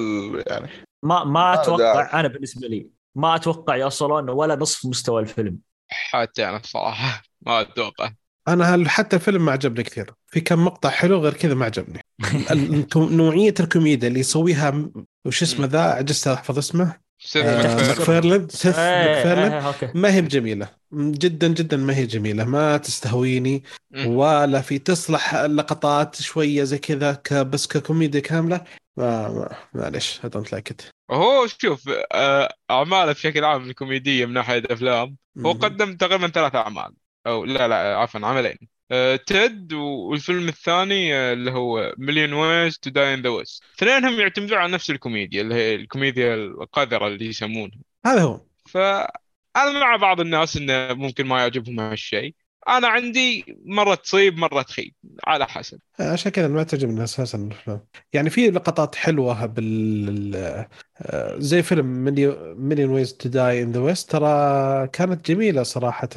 يعني ما ما أتوقع أنا بالنسبة لي ما أتوقع يوصلون ولا نصف مستوى الفيلم. حتى أنا الصراحه ما أتوقع. أنا هل- حتى الفيلم ما عجبني كثير. في كم مقطع حلو غير كذا ما عجبني. (laughs) نوعية الكوميديا اللي يسويها وش اسمه ذا عجزت أحفظ اسمه. Seth آه،. MacFarlane Seth MacFarlane إيه، okay. ما هي بجميلة. جدا جدا ما هي جميلة. ما تستهويني. ولا في تصلح لقطات شوية زي كذا بس ككوميديا كاملة. ما ما معلش don't like it. هو شوف آه، أعماله بشكل عام الكوميديه من ناحية أفلام. هو قدم تقريبا ثلاث أعمال. أو لا لا عفوا عملين. آه، Ted والفيلم الثاني آه، اللي هو Million Ways to Die in the West اثنينهم يعتمدون على نفس الكوميديا اللي هي الكوميديا القذرة اللي يسمونها. هذا هو. فأنا مع بعض الناس إنه ممكن ما يعجبهم هالشيء. أنا عندي مرة تصيب مرة تخيب على حسب. عشان كذا ما تعجبني أساسا الافلام يعني في لقطات حلوة بال آه، زي فيلم Million Ways to Die in the West ترى كانت جميلة صراحة.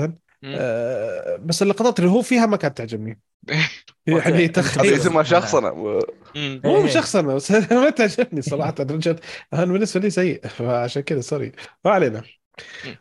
آه، بس اللقطات اللي هو فيها ما كانت تعجبني. (laughs) يعني تخيل. اسمها شخصنة. و- مم. مو إيه. شخص أنا بس ما تعجبني صراحة (laughs) أنا بالنسبة لي سيء فعشان كذا sorry ما علينا.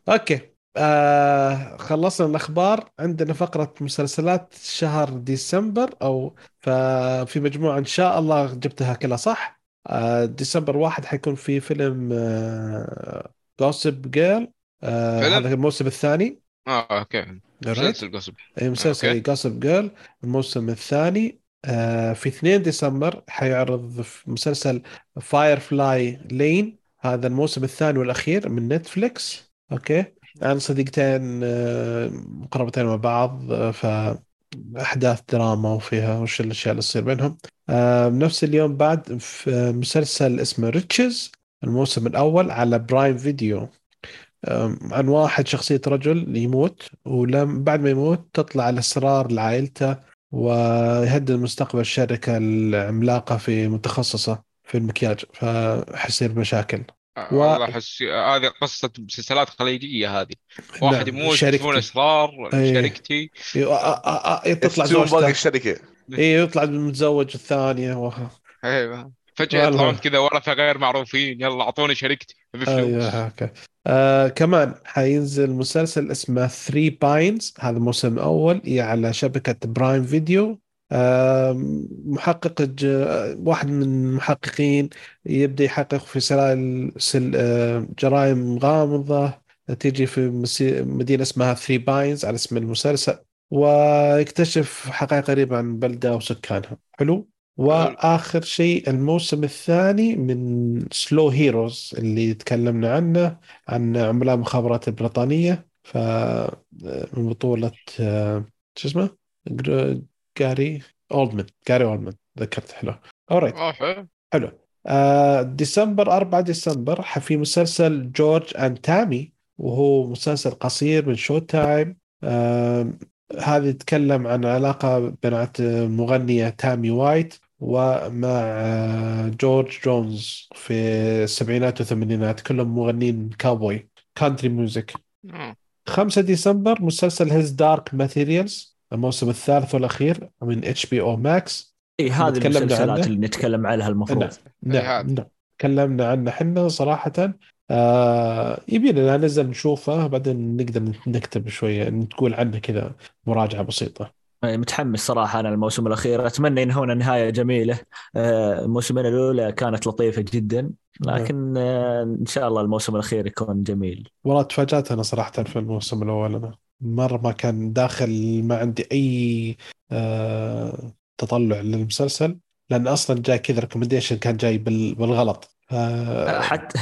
okay. آه خلصنا الأخبار. عندنا فقرة مسلسلات شهر ديسمبر أو ففي مجموعة إن شاء الله جبتها كلها صح؟ آه ديسمبر واحد حيكون في فيلم آه Gossip Girl آه فيلم؟ هذا الموسم الثاني. آه okay. مسلسل Gossip اي مسلسل. Gossip Girl الموسم الثاني. آه في 2 ديسمبر حيعرض في مسلسل Firefly Lane هذا الموسم الثاني والأخير من نتفليكس okay. عن صديقتين آه مقربتين مع بعض آه فأحداث دراما وفيها وش الأشياء اللي تصير بينهم. آه بنفس اليوم بعد في مسلسل اسمه Riches الموسم الأول على Prime Video عن واحد شخصية رجل يموت ولم بعد ما يموت تطلع الأسرار لعائلته ويهدد مستقبل الشركة العملاقة في متخصصة في المكياج فحيصير مشاكل. آه، و- والله احس هذه قصة مسلسلات خليجية هذه. واحد نعم، يموت شركتي. يكتشفون اسرار إيه. شركتي إيه، تطلع باقي زوجته. الشركة. إيه يطلع متزوج الثانية و... أيوه فجأة. يطلعون كذا ورثه غير معروفين. يلا أعطوني شركتي ابي فلوس. أيوه هكا. آه كمان حينزل مسلسل اسمه Three Pines هذا الموسم الأول هي على شبكة برايم فيديو آه محقق ج... واحد من المحققين يبدأ يحقق في سلال سل... آه جرائم غامضة. تيجي في مسي... مدينة اسمها Three Pines على اسم المسلسل. ويكتشف حقائق غريبة عن البلدة وسكانها حلو؟ وآخر شيء الموسم الثاني من Slow Horses اللي تكلمنا عنه عن عملاء المخابرات البريطانيه ف من بطولة آه، شو اسمه؟ جاري أولدمان جاري أولدمان ذكرت حلو. alright آه حلو. حلو. آه ديسمبر 4 ديسمبر في مسلسل George & Tammy وهو مسلسل قصير من شو تايم. آه هذا يتكلم عن علاقة بين المغنية تامي واينت. ومع جورج جونز في السبعينات والثمانينات كلهم مغنيين كاوبوي country music آه. 5 ديسمبر مسلسل His Dark Materials الموسم الثالث والأخير من اتش بي أو ماكس إي إيه، هذه المسلسلات. اللي نتكلم عنها المفروض نعم نعم. نعم تكلمنا عنه حنا صراحة آه يبي لنا ننزل نشوفه بعدين نقدر نكتب شوية نقول عنه كذا مراجعة بسيطة إيه، متحمس صراحة أنا الموسم الأخير. أتمنى ينهون نهاية جميلة. آه، الموسمين الأولى كانت لطيفة جدا لكن آه، إن شاء الله الموسم الأخير يكون جميل. والله تفاجأت أنا صراحة في الموسم الأول. أنا مرة ما كان داخل ما عندي أي آه تطلع للمسلسل لأن أصلا جاي كذا ريكومنديشن كان جاي بال- بالغلط. حتى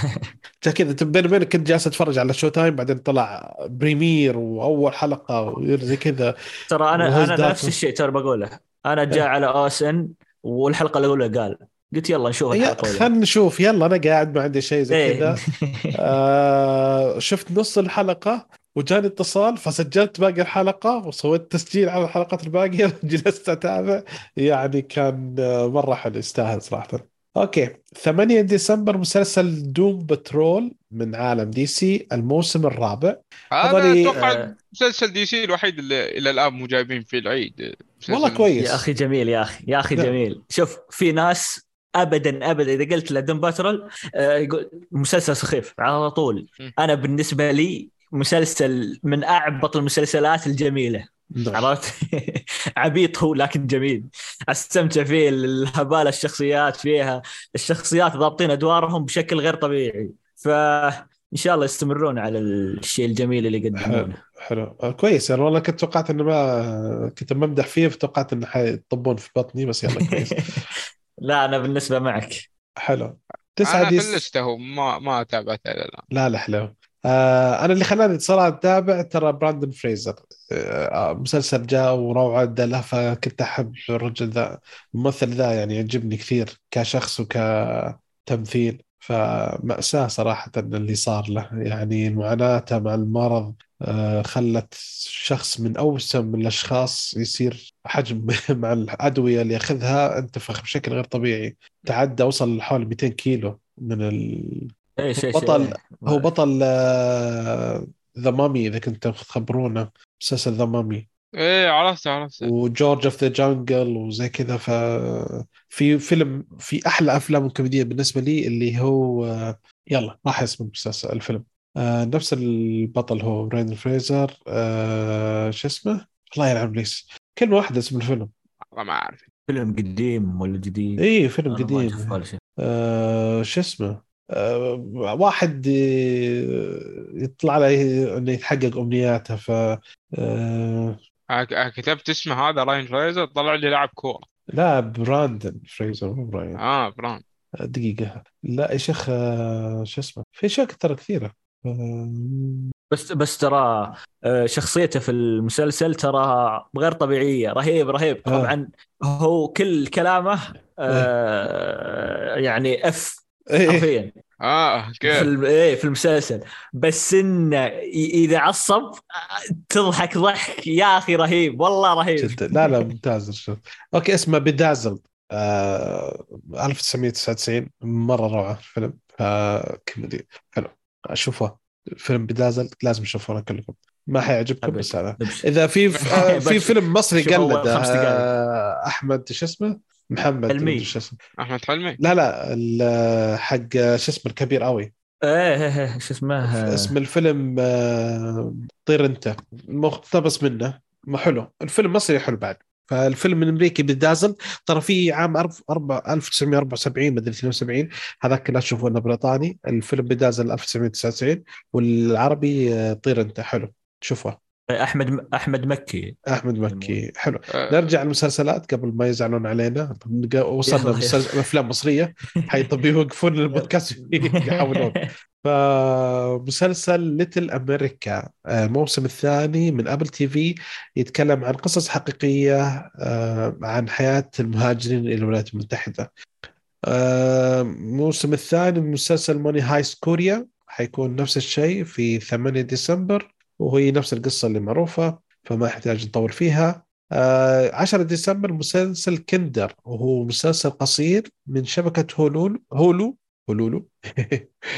(laughs) كذا بيني وبينك كنت جالس أتفرج على شو تايم بعدين طلع premiere وأول حلقة وزي كذا. ترى أنا أنا. نفس الشيء ترى بقوله. أنا جاء إيه. على OSN والحلقة الأولى قال قلت يلا نشوف الحلقة الأولى. خلنا نشوف يلا أنا قاعد ما عندي شيء زي إيه. كذا. (laughs) آه شفت نص الحلقة وجاني اتصال فسجلت باقي الحلقة وسويت تسجيل على الحلقات الباقية. (laughs) جلست أتابع. يعني كان آه، مرة حلو يستاهل صراحة. أوكي 8 ديسمبر مسلسل Doom Patrol من عالم دي سي الموسم الرابع هذا أتوقع آه. مسلسل DC الوحيد اللي إلى الآن مو جايبين فيه العيد والله كويس يا أخي جميل يا أخي يا أخي نعم. جميل شوف في ناس ابدا ابدا إذا قلت له Doom Patrol آه، يقول مسلسل سخيف على طول. أنا بالنسبة لي مسلسل من أعبط المسلسلات الجميلة. عرفت؟ (laughs) عبيط هو لكن جميل. أستمتع فيه الهبال الشخصيات فيها. الشخصيات ضابطين أدوارهم بشكل غير طبيعي. فان شاء الله يستمرون على الشيء الجميل اللي يقدمونه. حلو آه، كويس يعني والله كنت توقعت إنه ما كنت بمدح فيه فتوقعت إنه حيطبون في بطني بس يلا كويس. (laughs) لا أنا بالنسبة معك. حلو. تسعة أنا في this اللسته هو ما ما تابعته إلى الآن. لا لا حلو. آه أنا اللي خلاني صراحة أتابع ترى براندن فريزر. مسلسل جاء وروعه له فكنت أحب الرجل ذا. الممثل ذا يعني يعجبني كثير كشخص وكتمثيل فمأساة صراحة اللي صار له. يعني معاناته مع المرض آه، خلت شخص من أوسم الأشخاص يصير حجم (laughs) مع الأدوية اللي يأخذها انتفخ بشكل غير طبيعي. تعدى وصل لحوالي 200 كيلو من ال... إيش بطل- إيه. هو بطل The Mummy إذا كنتوا تخبرونا مسلسل ذا مامي إيه عرفته عرفته. و George of the Jungle وزي كذا ف في فيلم في أحلى أفلام الكوميديه بالنسبة لي اللي هو يلا راح اسم المسلسل الفيلم. آه نفس البطل هو براين فريزر آه شو اسمه؟ الله يلعن ابليس كلمة واحدة اسم الفيلم. والله ما أعرف. فيلم قديم ولا جديد؟ اي فيلم قديم. أشوف ولا شيء. آه شو اسمه؟ آه واحد آه، يطلع عليه إنه يتحقق أمنياته ف آه آه، آه، كتبت اسمه هذا راين فريزر طلع لي لاعب كورة. لا براندن فريزر مو براين. آه بران دقيقة. لا يا شيخ آه، شو اسمه؟ في أشياء ترى كثيرة. آه، بس بس ترى آه، شخصيته في المسلسل ترى غير طبيعية. رهيب رهيب. آه. طبعا هو كل كلامه آه، يعني اف إيه. حرفيا. آه في كيف؟ الم- إيه في المسلسل. بس انه إذا عصب تضحك ضحك. يا أخي رهيب. والله رهيب. جدا لا لا ممتاز الشغل. أوكي اسمه Bedazzled آه 1999 مرة روعة الفيلم آه كوميدي. حلو. أشوفه. فيلم Bedazzled لازم تشوفونه كلكم. ما حيعجبكم. بس هذا. إذا في آه (laughs) في فيلم مصري قلد. آه أحمد شو اسمه؟ محمد حلمي. أحمد حلمي؟ لا لا ال- حق شو اسمه الكبير قوي إيه إيه إيه شو اسمه؟ اسم الفيلم آه، طير أنت. مقتبس منه. ما حلو. الفيلم مصري حلو بعد. فالفيلم الأمريكي بدازل ترى في عام أرب- أربع- 1974 مدري 72 هذاك لا تشوفوا إنه بريطاني. الفيلم بدازل 1999 والعربي آه، طير أنت. حلو. شوفه. أحمد أحمد مكي. أحمد مكي. حلو. آه، نرجع للمسلسلات قبل ما يزعلون علينا. وصلنا. مسلسل أفلام مصرية. (laughs) حيطفي يوقفون البودكاست يحاولون. (laughs) فمسلسل Little America آه، الموسم الثاني من ابل تي في يتكلم عن قصص حقيقية آه، عن حياة المهاجرين إلى الولايات المتحدة. آه، الموسم الثاني من مسلسل Money Heist كوريا حيكون نفس الشيء في 8 ديسمبر. وهي نفس القصة اللي معروفة فما يحتاج نطول فيها. آه 10 ديسمبر مسلسل كندر وهو مسلسل قصير من شبكة هولول هولو هولولو.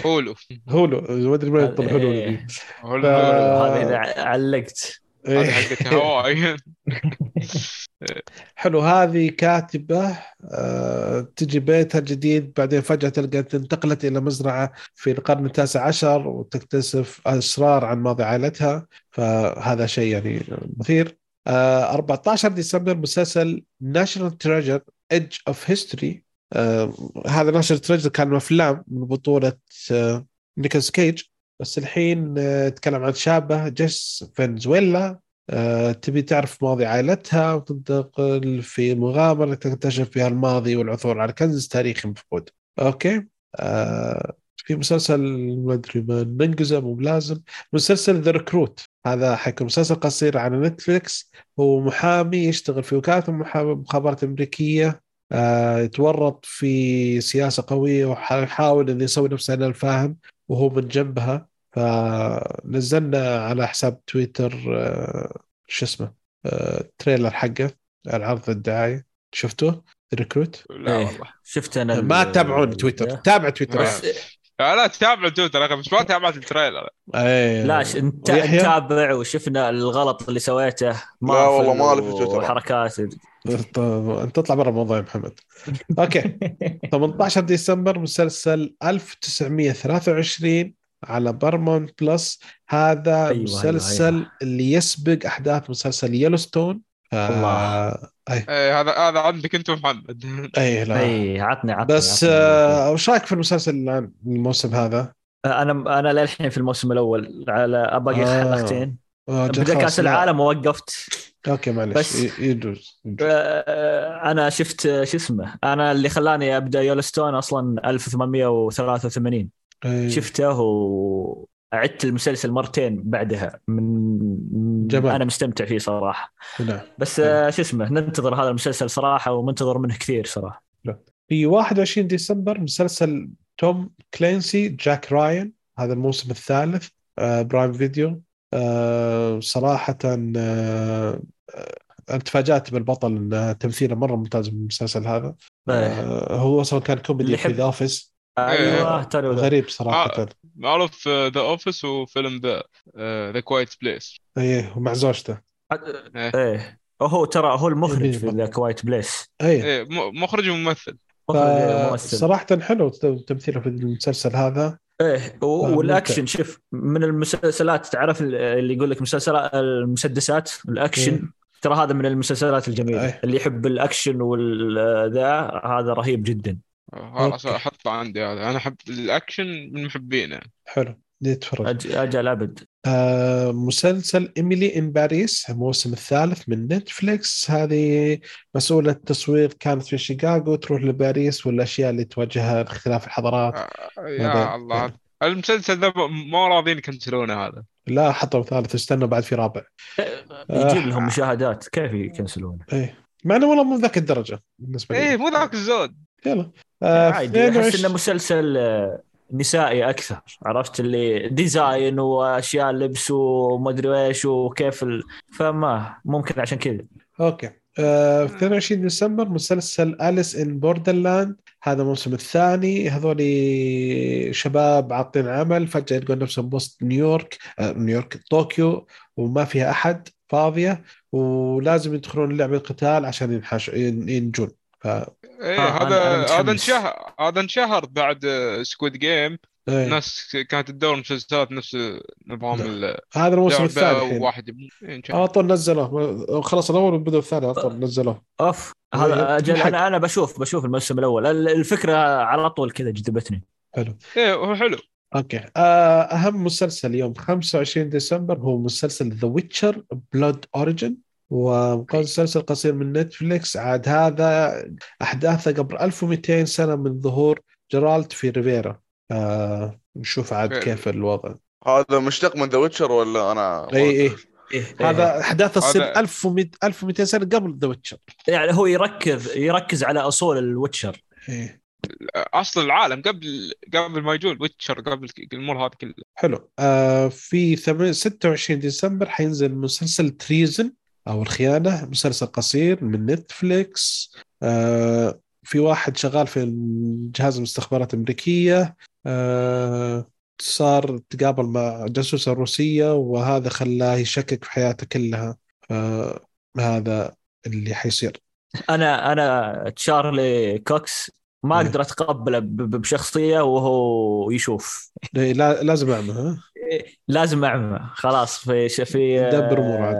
هولو. هولو ما أدري من يطلع هولولو. إيه. هولو إذا علقت. هذه حقت هواي (laughs) حلو هذه كاتبة آه، تجي بيتها الجديد بعدين فجأة تلقى انتقلت إلى مزرعة في القرن التاسع عشر وتكتشف أسرار عن ماضي عائلتها. فهذا شيء يعني مثير. آه، 14 ديسمبر مسلسل National Treasure: Edge of History هذا National Treasure كان أفلام من بطولة آه، نيكولاس كيج بس الحين آه، يتكلم عن شابة جيس فنزويلا. آه، تبي تعرف ماضي عائلتها وتنتقل في مغامرة تكتشف فيها الماضي والعثور على كنز تاريخي مفقود. أوكي؟ آه في مسلسل ما أدري من ننقزه مو بلازم. مسلسل The Recruit هذا حيكون مسلسل قصير على نتفليكس. هو محامي يشتغل في وكالة المخابرات الأمريكية يتورط في سياسة قوية ويحاول إنه يسوي نفسه انه الفاهم. وهو من جنبها فنزلنا على حساب تويتر آه، شو اسمه آه، trailer حقه العرض الدعاية شفتوه Recruit لا إيه. والله شفت أنا ما تتابعون تويتر تابع تويتر بس- لا لا تتابع تويتر أخي بس ما تابعت ال trailer أي. لا ش- نت- ويحيى؟ نتابع وشفنا الغلط اللي سويته لا والله ما في تويتر. وحركات طيب، انت تطلع برا الموضوع يا محمد okay (laughs) 18 ديسمبر مسلسل 1923 على Paramount Plus هذا أيوة، مسلسل أيوة. اللي يسبق أحداث مسلسل Yellowstone الله. آه أي إيه هذا هذا عندك أنت محمد أي لا اي عطني عطني بس عطني. آه، وش رأيك في المسلسل الآن الموسم هذا؟ أنا أنا للحين في الموسم الأول على باقي آه. حلقتين آه، جا بدأ خلاص، كاس لا. العالم ووقفت أوكي معلش بس- يجوز. آه، أنا شفت آه، شو اسمه؟ أنا اللي خلاني أبدأ يولستون أصلا 1883 إيه. شفته وعدت المسلسل مرتين بعدها. من جمال. أنا مستمتع فيه صراحة. نعم. بس آه، شو اسمه؟ ننتظر هذا المسلسل صراحة ومنتظر منه كثير صراحة. في 21 ديسمبر مسلسل Tom Clancy Jack Ryan هذا الموسم الثالث آه Prime Video. آه صراحة آه آه، أنا تفاجأت بالبطل إن تمثيله مرة ممتاز بالمسلسل هذا. إيه. آه هو أصلا كان كوميدي في The Office أيوه ذا. غريب صراحة. معروف The Office وفيلم the The Quiet Place إيه ومع زوجته. إيه. وهو ترى هو المخرج إيه، في. The Quiet Place إيه. م- مخرج وممثل. مخرج ممثل صراحة حلو تمثيله في المسلسل هذا. إيه والأكشن شوف من المسلسلات تعرف اللي يقول لك مسلسلات المسدسات الأكشن؟ ترى هذا من المسلسلات الجميلة. أيه. اللي يحب الأكشن والذا هذا رهيب جدا. خلاص. أحطه عندي هذا. أنا أحب الأكشن من محبينه. حلو. أج- أجل أبد. آه مسلسل Emily in Paris الموسم الثالث من نتفليكس. هذه مسؤولة التصوير كانت في شيكاغو تروح لباريس والأشياء اللي تواجهها اختلاف الحضارات. آه،. يا الله. المسلسل ذا ما راضيين يكنسلونه هذا. لا حطوا ثالث استنوا بعد في رابع. يجيب آه. لهم مشاهدات كيف يكنسلون إيه. مع إنه والله مو ذاك الدرجة بالنسبة لي. إيه مو ذاك الزود. يلا. آه عادي أحس 22 انه مسلسل آه، نسائي أكثر عرفت؟ اللي design وأشياء لبس ومدري إيش وكيف ال... فما ممكن عشان كذا. okay. آه، في 22 ديسمبر مسلسل Alice in Borderland هذا الموسم الثاني. هذول شباب عاطلين عمل. فجأة يلقون نفسهم بوسط نيويورك آه، نيويورك طوكيو وما فيها أحد فاضية. ولازم يدخلون لعبة قتال عشان ينحش ين- ينجون. ف... إيه آه، هذا هذا. انشهر هذا انشهر بعد Squid Game إيه. ناس كانت تدور مسلسلات نفس نظام هذا الموسم الثاني واحد إيه،. على طول نزلوه. خلاص الأول وبدأوا الثاني على طول نزلوه. أوف. إيه، هذا أجل تلحق. أنا أنا بشوف بشوف الموسم الأول. ال- الفكرة على طول كذا جذبتني. حلو. إيه هو حلو. okay. آه، أهم مسلسل يوم 25 ديسمبر هو مسلسل The Witcher Blood Origin ومسلسل قصير من نتفليكس عاد هذا أحداثه قبل 1200 سنة من ظهور Geralt of Rivia. آه نشوف عاد فعلا. كيف الوضع. هذا مشتق من The Witcher ولا أنا اي اي إيه هذا احداثه تصير هذا- 1200 1200 سنة قبل The Witcher يعني هو يركز يركز على أصول ال Witcher إيه. أصل العالم قبل قبل ما يجون Witcher قبل الأمور هذه كلها حلو. آه في ثم- 26 ديسمبر حينزل مسلسل Treason أو الخيانة مسلسل قصير من نتفليكس آه في واحد شغال في جهاز المخابرات الأمريكية. آه صار تقابل مع جاسوسة روسية وهذا خلاه يشكك في حياته كلها. آه هذا اللي حيصير. أنا أنا تشارلي كوكس ما إيه. أقدر أتقبله بشخصية وهو يشوف. إيه، لا لازم أعمل ها؟ لازم اعمى خلاص في في دبر عاد.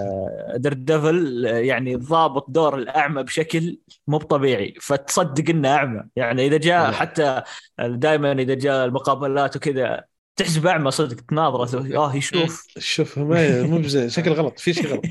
دير ديفل يعني ضابط دور الأعمى بشكل مو طبيعي فتصدق إنه أعمى. يعني إذا جاء إيه. حتى دائما إذا جاء المقابلات وكذا تحسب اعمى صدق تناظره آه يشوف. شوف ما مو بزين شكل غلط في شيء غلط.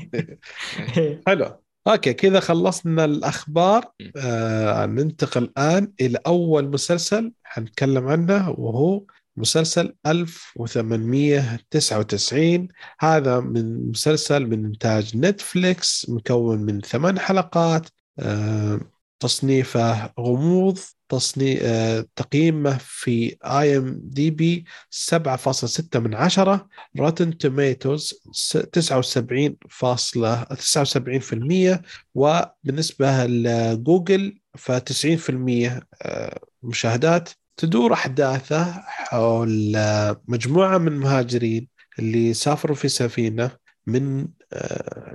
(laughs) حلو. okay كذا خلصنا الأخبار. آه ننتقل الآن إلى أول مسلسل حنتكلم عنه وهو مسلسل 1899 هذا من مسلسل من إنتاج نتفليكس مكون من ثمان حلقات. آه تصنيفه غموض تصنيف آه تقييمه في IMDb 7.6 من عشرة Rotten Tomatoes 79 79% وبالنسبة لجوجل ف 90% آه، مشاهدات. تدور أحداثه حول آه، مجموعة من المهاجرين اللي سافروا في سفينة من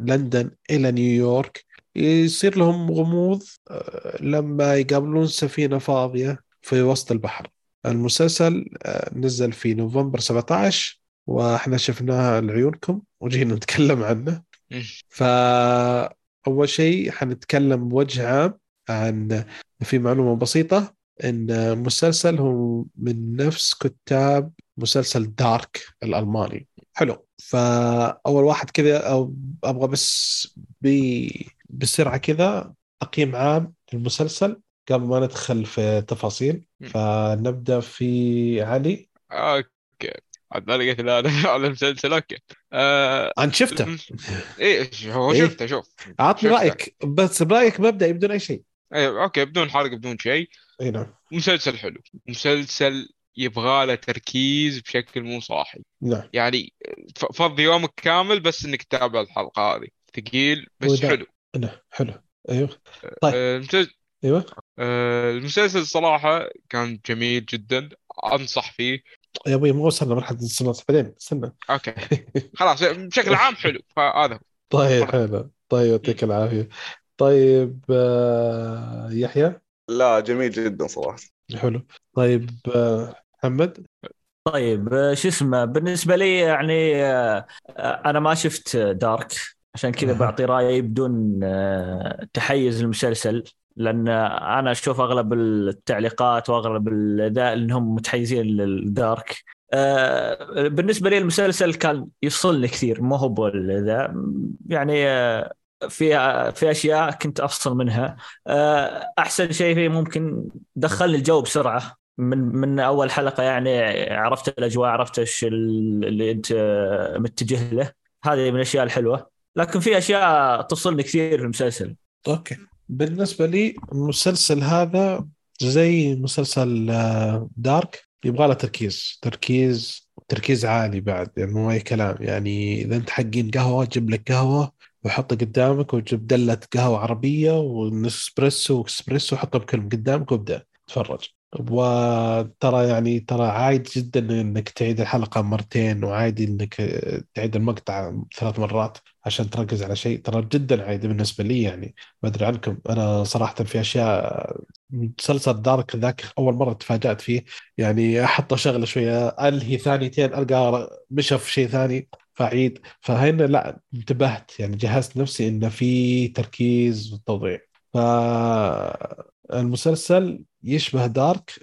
لندن إلى نيويورك. يصير لهم غموض آه، لما يقابلون سفينة فاضية في وسط البحر. المسلسل آه، نزل في نوفمبر 17 وإحنا شفناه لعيونكم وجينا (laughs) نتكلم عنه. فأول شيء حنتكلم بوجه عام عن في معلومة بسيطة إن المسلسل هو من نفس كتاب مسلسل دارك الألماني. حلو. فأول واحد كذا أو أبغى بس بي بسرعة كذا تقييم عام للمسلسل قبل ما ندخل في تفاصيل. فنبدأ في علي. okay. عاد ما لقيت (laughs) على المسلسل. okay. آه... أنا شفته؟ إيه هو إيه. شفته شوف. عطني. رأيك. بس برأيك مبدئي بدون أي شيء. إيه okay بدون حرق بدون شيء. إي نعم. مسلسل حلو. مسلسل يبغى له تركيز بشكل مو صاحي. نعم. يعني فضي يومك كامل بس إنك تتابع الحلقة هذه. ثقيل بس وده- حلو. نعم حلو. أيوه. طيب. آه، المسلسل أيوه. آه، المسلسل صراحة كان جميل جدا. أنصح فيه. يا أبوي ما وصلنا مرحلة السنوات بعدين استنى. أوكي. (laughs) خلاص بشكل عام حلو. فهذا هو. طيب حلو. طيب يعطيك العافية. طيب آه، يحيى؟ لا جميل جدا صراحة. حلو. طيب آه، محمد؟ طيب آه، شو اسمه بالنسبة لي يعني آه، أنا ما شفت دارك. عشان كذا. (laughs) بعطي رأيي بدون آه، تحيز المسلسل لأن أنا أشوف أغلب التعليقات وأغلب ذا إنهم متحيزين للدارك. آه، بالنسبة لي المسلسل كان يفصلني كثير مو هو ذا يعني آه، في في أشياء كنت أفصل منها. أحسن شيء فيه ممكن دخلني الجو بسرعة من من أول حلقة يعني عرفت الأجواء عرفت إيش ال- اللي أنت متجه له. هذه من الأشياء الحلوة. لكن في أشياء تفصلني كثير في المسلسل. أوكي. بالنسبة لي المسلسل هذا زي مسلسل آه، دارك. يبغى له تركيز. تركيز تركيز عالي بعد. يعني مو أي كلام. يعني إذا أنت حقين قهوة جيب لك قهوة وحطها قدامك وجيب دلة قهوة عربية ونسبريسو وإكسبريسو حطهم كلهم قدامك وابدأ. تفرج. وترى يعني ترى عادي جدا إنك تعيد الحلقة مرتين وعادي إنك تعيد المقطع ثلاث مرات عشان تركز على شيء ترى جدا عادي بالنسبة لي يعني ما أدري عنكم. أنا صراحة في أشياء مسلسل دارك ذاك أول مرة تفاجأت فيه يعني أحط شغلة شوية ألهي ثانيتين ألقى مشى في شيء ثاني فاعيد فهنا لا انتبهت يعني جهزت نفسي انه في تركيز وتوضيح. فالمسلسل يشبه دارك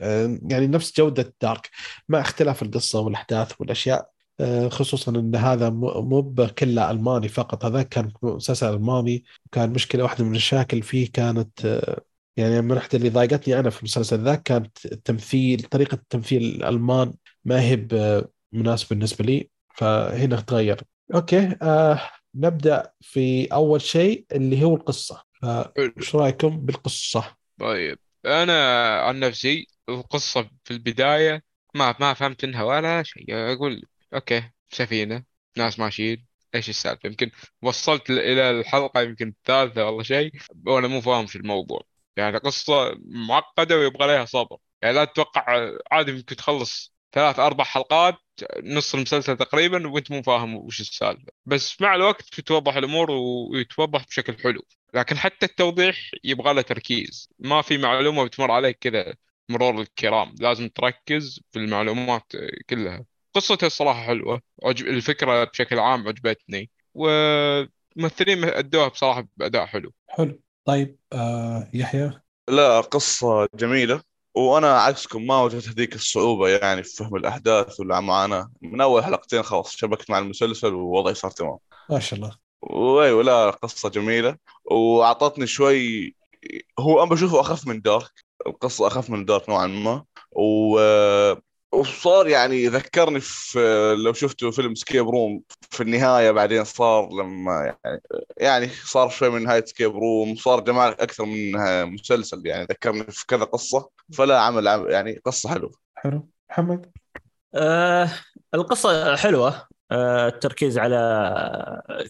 يعني نفس جودة دارك مع اختلاف القصة والأحداث والأشياء آه، خصوصا إن هذا مو بكله ألماني فقط هذا كان مسلسل ألماني وكان مشكلة واحدة من المشاكل فيه كانت آه، يعني من احدى اللي ضايقتني أنا في المسلسل ذاك كانت التمثيل طريقة تمثيل الألمان ما هي مناسبة بالنسبة لي فهنا تغير. أوكي آه نبدأ في أول شيء اللي هو القصة. فايش رأيكم بالقصة؟ طيب أنا عن نفسي القصة في البداية ما ما فهمت منها ولا شيء أقول أوكي سفينة ناس ماشيين إيش السالفة؟ يمكن وصلت إلى الحلقة يمكن الثالثة ولا شيء وأنا مو فاهم شو الموضوع. يعني قصة معقدة ويبغى لها صبر. يعني لا تتوقع عادي يمكن تخلص ثلاث أربع حلقات نص المسلسل تقريبا وأنت مو فاهم وش السالفة. بس مع الوقت تتوضح الأمور ويتوضح بشكل حلو. لكن حتى التوضيح يبغى له تركيز. ما في معلومة بتمر عليك كذا مرور الكرام. لازم تركز في المعلومات كلها. قصته الصراحه حلوة. عجب الفكرة بشكل عام عجبتني. والممثلين أدوها بصراحة بأداء حلو. حلو. طيب آه يحيى؟ لا قصة جميلة. وأنا عكسكم ما واجهت هذيك الصعوبة يعني في فهم الأحداث والمعاناة. من أول حلقتين خلاص شبكت مع المسلسل ووضعي صار تمام. ما شاء الله. وأيوة لا قصة جميلة. وأعطتني شوي هو أنا بشوفه أخف من Dark. القصة أخف من Dark نوعا ما. و... وصار يعني ذكرني في لو شفتوا فيلم Escape Room في النهاية بعدين صار لما يعني يعني صار شوي من نهاية Escape Room صار جمال أكثر من مسلسل يعني ذكرني في كذا قصة. فلا عمل, عمل يعني قصة حلوة. حلو. محمد؟ آه القصة حلوة. آه التركيز على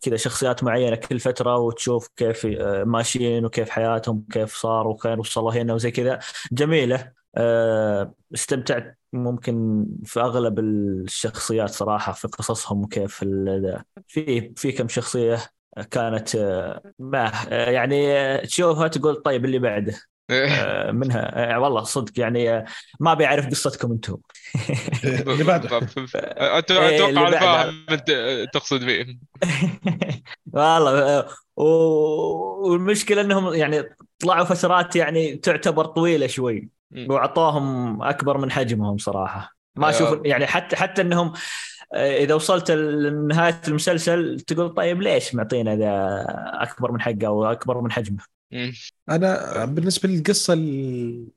كذا شخصيات معينة كل فترة وتشوف كيف آه ماشيين وكيف حياتهم كيف صار وكيف وصلوا هنا وزي كذا. جميلة. آه استمتعت ممكن في أغلب الشخصيات صراحة في قصصهم وكيف في في كم شخصية كانت آه، ما آه، يعني آه، تشوفها تقول طيب اللي بعده. آه، منها آه، والله صدق يعني آه، ما بيعرف قصتكم أنتم (laughs) اللي بعده إيه، أتوقع أنا. فاهم أنت تقصد فيه (laughs) والله آه، والمشكلة إنهم يعني طلعوا فترات يعني تعتبر طويلة شوي مم. وأعطاهم أكبر من حجمهم صراحة ما آه. أشوف يعني حتى حتى إنهم آه، إذا وصلت لنهاية المسلسل تقول طيب ليش معطينا ذا أكبر من حقه أو أكبر من حجمه. أنا بالنسبة للقصة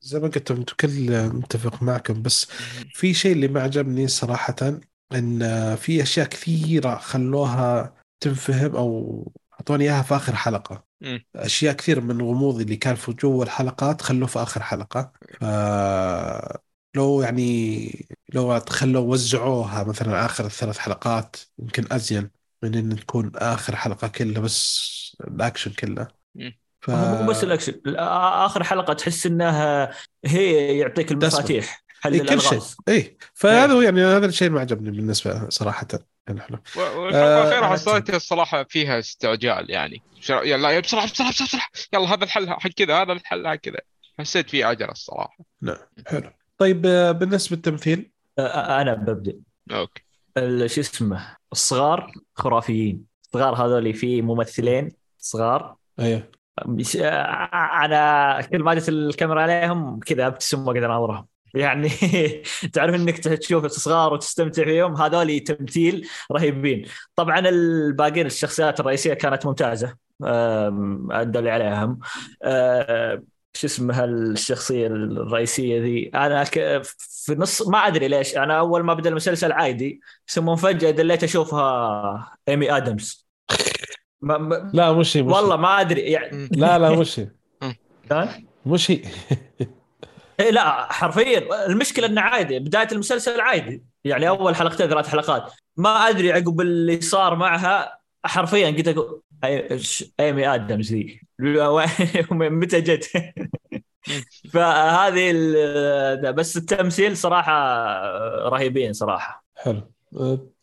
زي ما قلت كل متفق معكم بس في شيء اللي ما عجبني صراحة إن في أشياء كثيرة خلوها تنفهم أو أعطوني إياها في آخر حلقة. أشياء كثير من الغموض اللي كان في جوا الحلقات خلوه في آخر حلقة. ف لو يعني لو خلوا وزعوها مثلا آخر الثلاث حلقات يمكن أزين من إن تكون آخر حلقة كلها بس الأكشن كله. ف... مو بس الأكشن. آخر حلقة تحس إنها هي يعطيك المفاتيح حل إيه كل شيء. اي فهذا هو يعني هذا الشيء ما عجبني بالنسبة صراحة. يعني حلو. والحلقة آه، الأخيرة حسيتها الصراحة فيها استعجال يعني. يلا يا بسرعة بسرعة بسرعة بسرعة. يلا هذا الحل حق كذا هذا الحل حق كذا. حسيت فيه عجلة الصراحة. حلو. طيب آه، بالنسبة للتمثيل؟ آه، أنا ببدأ. أوكي. ال- شو اسمه؟ الصغار خرافيين. الصغار هذول في ممثلين صغار. أيوه. أنا كل ما جت الكاميرا عليهم كذا أبتسم ما أقدر أناظرهم. يعني (laughs) تعرف إنك تشوف صغار وتستمتع فيهم؟ هذول تمثيل رهيبين. طبعا الباقيين الشخصيات الرئيسية كانت ممتازة أدوا اللي عليهم. آه، شو اسمها الشخصية الرئيسية ذي؟ أنا. في نص ما أدري ليش أنا أول ما بدأ المسلسل عادي ثم فجاه دليت أشوفها إيمي آدمز. ما... ما... لا مش هي مش والله. ما أدري يعني لا لا مش هي. كان مش هي. (laughs) إيه لا حرفيا. المشكلة إنه عادي بداية المسلسل عادي. يعني أول حلقتين ثلاث حلقات. ما أدري عقب اللي صار معها حرفيا قلت أقول أيمي آدمز ذي (laughs) متى جت؟ (laughs) فهذه ال- بس التمثيل صراحة رهيبين صراحة. حلو.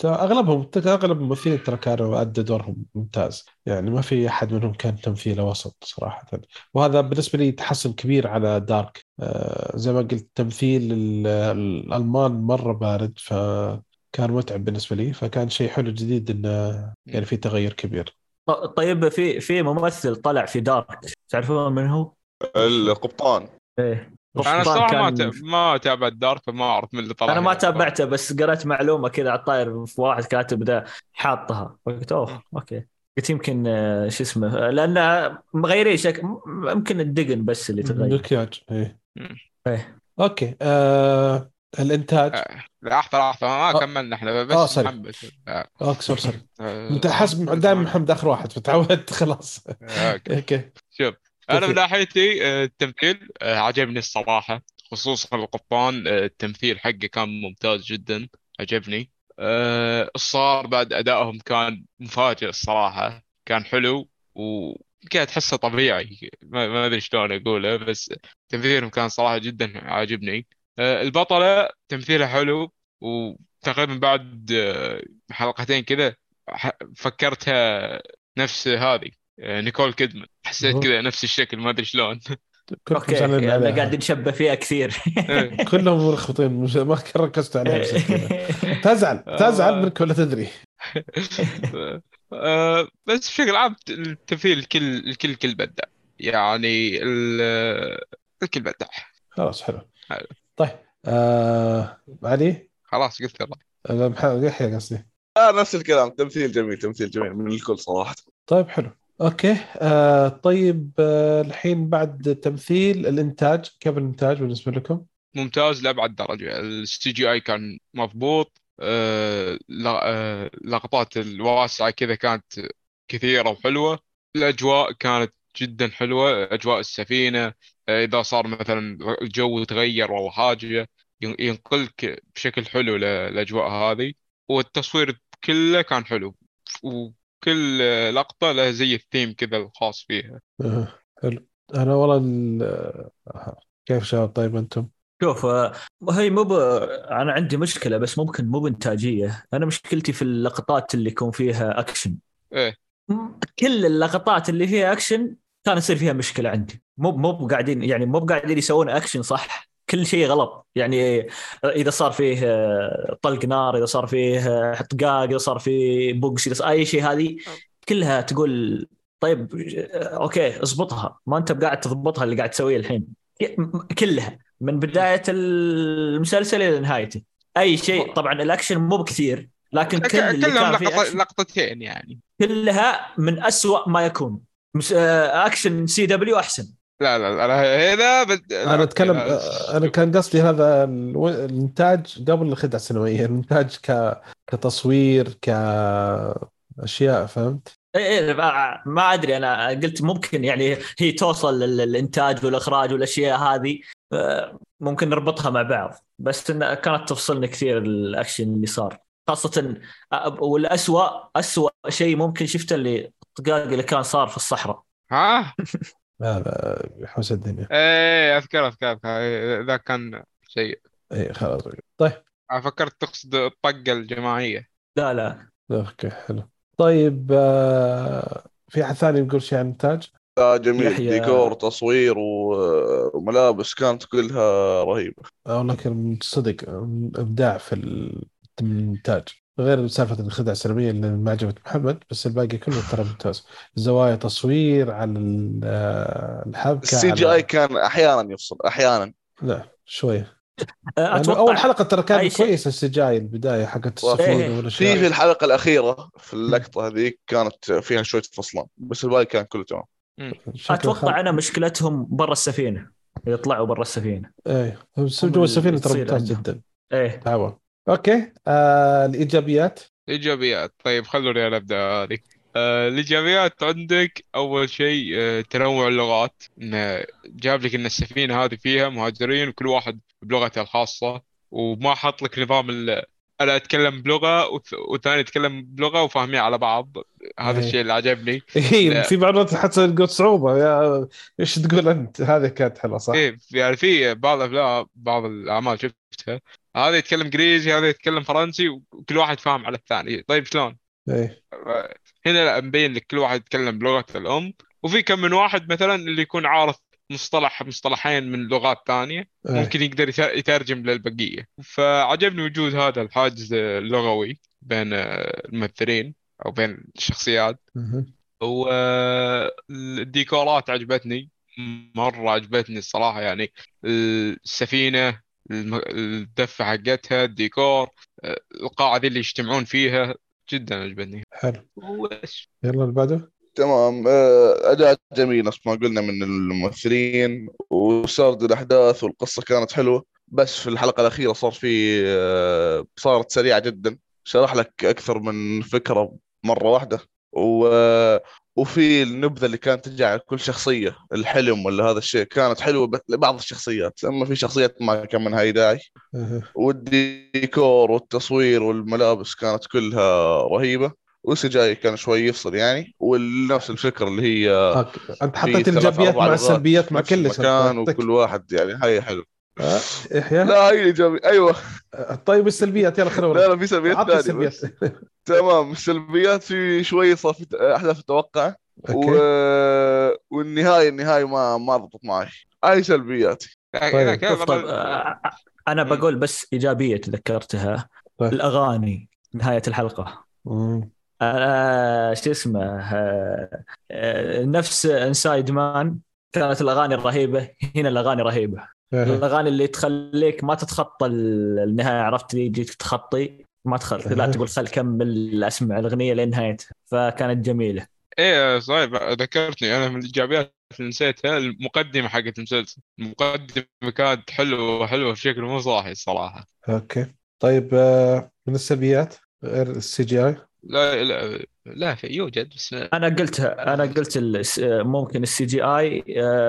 اغلبهم اغلب الممثلين ترى كانوا أدوا دورهم ممتاز. يعني ما في أحد منهم كان تمثيله وسط صراحة. وهذا بالنسبة لي تحسن كبير على دارك. أه، زي ما قلت تمثيل ال- الألمان مرة بارد فكان متعب بالنسبة لي فكان شيء حلو جديد إنه يعني في تغير كبير. طيب في في ممثل طلع في Dark تعرفون من هو؟ القبطان. إيه. أنا الصراحه ما كان- ت- ما تابع ال Dark فما اعرف من اللي طلع أنا ما هنا. تابعته بس قرأت معلومة كذا على الطاير في واحد كاتب ذا حاطها. قلت أوه okay. قلت يمكن آه، شو اسمه. لأن مغيرين شكل يمكن الدقن بس اللي تغير. مكياج إيه. مم. إيه. okay آه الإنتاج. آه، لحظة لحظة ما آه. كملنا إحنا آه، بس sorry. محمد. آه، okay sorry sorry. أنت حسب دائما محمد أخر واحد فتعودت خلاص. okay. okay. شوف. أنا من. ناحيتي آه، التمثيل آه، عجبني الصراحة. خصوصا القبطان آه، التمثيل حقه كان ممتاز جدا عجبني. آه، الصار بعد أدائهم كان مفاجئ الصراحة. كان حلو وكان تحسه طبيعي. ما ما أدري شلون أقوله بس تمثيلهم كان صراحة جدا عاجبني. آه، البطلة تمثيلها حلو وتقريبا بعد آه، حلقتين كذا ح- فكرتها نفس هذه. نيكول كيدمان. حسيت. كذا نفس الشكل ما أدري شلون. okay زعلانين يعني. قاعد نشبه فيها كثير. إيه. (laughs) كلهم ملخبطين مش ما ركزت عليها بس كذا. تزعل تزعل منك ولا تدري. آه، بس بشكل عام التمثيل الكل الكل الكل بدع. يعني ال- الكل بدع. خلاص حلو. حلو. طيب آه علي؟ خلاص قلت محمد يحيى قصدي. آه نفس الكلام. تمثيل جميل تمثيل جميل من الكل صراحة. طيب حلو. okay. آه طيب آه الحين بعد تمثيل الإنتاج كيف الإنتاج بالنسبة لكم؟ ممتاز لأبعد درجة. ال CGI كان مضبوط. آه، آه، لقطات الواسعة كذا كانت كثيرة وحلوة. الأجواء كانت جدا حلوة أجواء السفينة. آه، إذا صار مثلا الجو يتغير ولا حاجة ين- ينقلك بشكل حلو للأجواء هذه. والتصوير كله كان حلو. وكل لقطة لها زي الثيم كذا الخاص فيها. آه حلو. أنا والله ال- كيف شباب طيب أنتم؟ شوف آه، هي مو ب... أنا عندي مشكلة بس ممكن مو بإنتاجية. أنا مشكلتي في اللقطات اللي يكون فيها اكشن م- كل اللقطات اللي فيها اكشن كان يصير فيها مشكلة عندي. مو مو قاعدين يعني مو قاعدين يسوون اكشن صح؟ كل شيء غلط. يعني إذا صار فيه آه، طلق نار إذا صار فيه آه، طقاق إذا صار فيه بوكس إذا صار أي شيء هذه كلها تقول طيب آه، okay اضبطها. ما أنت قاعد تضبطها اللي قاعد تسويه الحين. كلها. من بداية المسلسل إلى نهايته. أي شيء. طبعا الأكشن مو بكثير لكن كل اللي كان فيه لقطتين يعني. كلها من أسوأ ما يكون. أكشن CW أحسن. لا لا لا لا هنا بد... أنا اتكلم لا، أنا كان قصدي هذا الإنتاج قبل الخدعة السينمائية الإنتاج ك كتصوير كاشياء فهمت؟ إيه إيه ما- أدري أنا قلت ممكن يعني هي توصل لل- للإنتاج والإخراج والأشياء هذه ممكن نربطها مع بعض بس إن كانت تفصلني كثير الأكشن اللي صار. خاصة آه، والأسوأ أسوأ شيء ممكن شفته اللي الطقاق اللي كان صار في الصحراء. ها؟ (laughs) هذا يحوس الدنيا. إيه أذكر أذكر أذكر. ذا كان سيء. اي خلاص. طيب. فكرت تقصد الطقة الجماعية. لا لا. okay حلو. طيب آه، في أحد ثاني يقول شيء عن الانتاج؟ لا جميل. يحيى- ديكور تصوير وملابس كانت كلها رهيبة. والله كان صدق إبداع في المونتاج غير سالفة الخدع السينمائية اللي ما عجبت محمد بس الباقي كله ترى ممتاز. زوايا تصوير على ال- آه، الحبكة ال CGI على- اي كان أحيانا يفصل أحيانا. لا شوية. يعني أتوقع أول حلقة ترى كانت. كويسة ال CGI البداية حقت إيه، الصفور في والاشياء في الحلقة الأخيرة في اللقطة هذيك كانت فيها شوية فصلان بس الباقي كان كله تمام. أتوقع أنا مشكلتهم برا السفينة يطلعوا برا السفينة. إيه بس جوا السفينة ترى ممتاز. جدا. إيه. تعاون. أوكي. آه الإيجابيات. إيجابيات. طيب خلوني أنا أبدأ هذه. آه الإيجابيات عندك أول شيء آه تنوع اللغات. انه جاب لك إن السفينة هذه فيها مهاجرين وكل واحد بلغته الخاصة وما حط لك نظام. أنا أتكلم بلغة والثاني يتكلم بلغة وفاهمين على بعض. هذا إيه. الشيء اللي عجبني. (laughs) اي. في بعض الوقت حتى تلقى صعوبة. يا إيش تقول أنت؟ هذه كانت حلوة صح؟ إيه يعني في بعض الافلام بعض الأعمال شفتها. هذا يتكلم إنجليزي هذا يتكلم فرنسي وكل واحد فاهم على الثاني طيب شلون؟ إيه هنا لا مبين لك كل واحد يتكلم بلغته الأم وفي كم من واحد مثلا اللي يكون عارف مصطلح مصطلحين من لغات ثانية إيه. ممكن يقدر يت- يترجم للبقية فعجبني وجود هذا الحاجز اللغوي بين آه، الممثلين أو بين الشخصيات. والديكورات عجبتني مرة عجبتني الصراحة يعني السفينة الم- الدفة حقتها الديكور آه، القاعة ذي اللي يجتمعون فيها. جدا عجبتني. حلو. وبس يلا اللي بعده. تمام. آه، أداء جميل نفس ما قلنا من الممثلين وسرد الأحداث والقصة كانت حلوة. بس في الحلقة الأخيرة صار في آه، صارت سريعة جدا. شرح لك أكثر من فكرة مرة واحدة. و وفي النبذة اللي كانت تجي على كل شخصية الحلم ولا هذا الشيء كانت حلوة ب- لبعض الشخصيات. أما في شخصيات ما كان منها داعي. والديكور والتصوير والملابس كانت كلها رهيبة. والسجاي كان شوي يفصل يعني. ونفس الفكرة اللي هي. أنت حطيت الايجابيات مع السلبيات مع كل سلبيات. وكل واحد يعني. هاي حلو. يحيى لا هاي ايجابي أيوه. طيب السلبيات يلا خلينا لا لا في سلبيات ثانية. تمام. السلبيات في شوي صار في أحداث متوقعه و... والنهاية النهاية ما ما ضبطت معي. هاي سلبياتي. طيب. طيب آه، أنا بقول بس إيجابية تذكرتها. طيب. الأغاني نهاية الحلقة. مم. أنا شو اسمه؟ آه، آه، نفس إنسايد مان. كانت الأغاني رهيبة هنا الأغاني رهيبة. الأغاني اللي تخليك ما تتخطى ال- النهاية عرفت؟ لي يجيك تخطي ما تخل... لا أها. تقول خل كمل اسمع الأغنية لين نهايتها فكانت جميلة. إيه صحيح ذكرتني أنا من الإيجابيات اللي نسيتها المقدمة حقت المسلسل. المقدمة كانت حلوة حلوة بشكل مو صاحي الصراحه okay. طيب آه، من السلبيات غير ال CGI؟ لا لا لا في يوجد بس أنا قلتها أنا قلت ال- ممكن ال CGI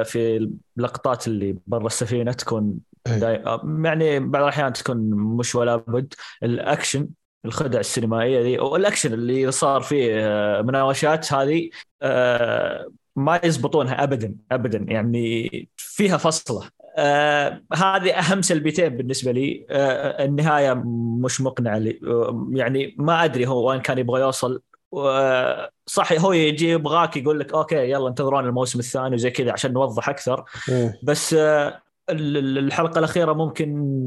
في اللقطات اللي برا السفينة تكون إيه. داي... يعني بعض الأحيان تكون مش ولا بد. الأكشن الخدع السينمائية ذي والأكشن اللي صار فيه آه، مناوشات هذه آه، ما يزبطونها ابدا ابدا. يعني فيها فصلة. آه هذه أهم سلبيتين بالنسبة لي. آه النهاية مش مقنعة لي. آه يعني ما أدري هو وين كان يبغى يوصل. و- صح هو يجي يبغاك يقول لك okay يلا انتظرون الموسم الثاني وزي كذا عشان نوضح أكثر. إيه. بس آه، ال- ال- الحلقة الأخيرة ممكن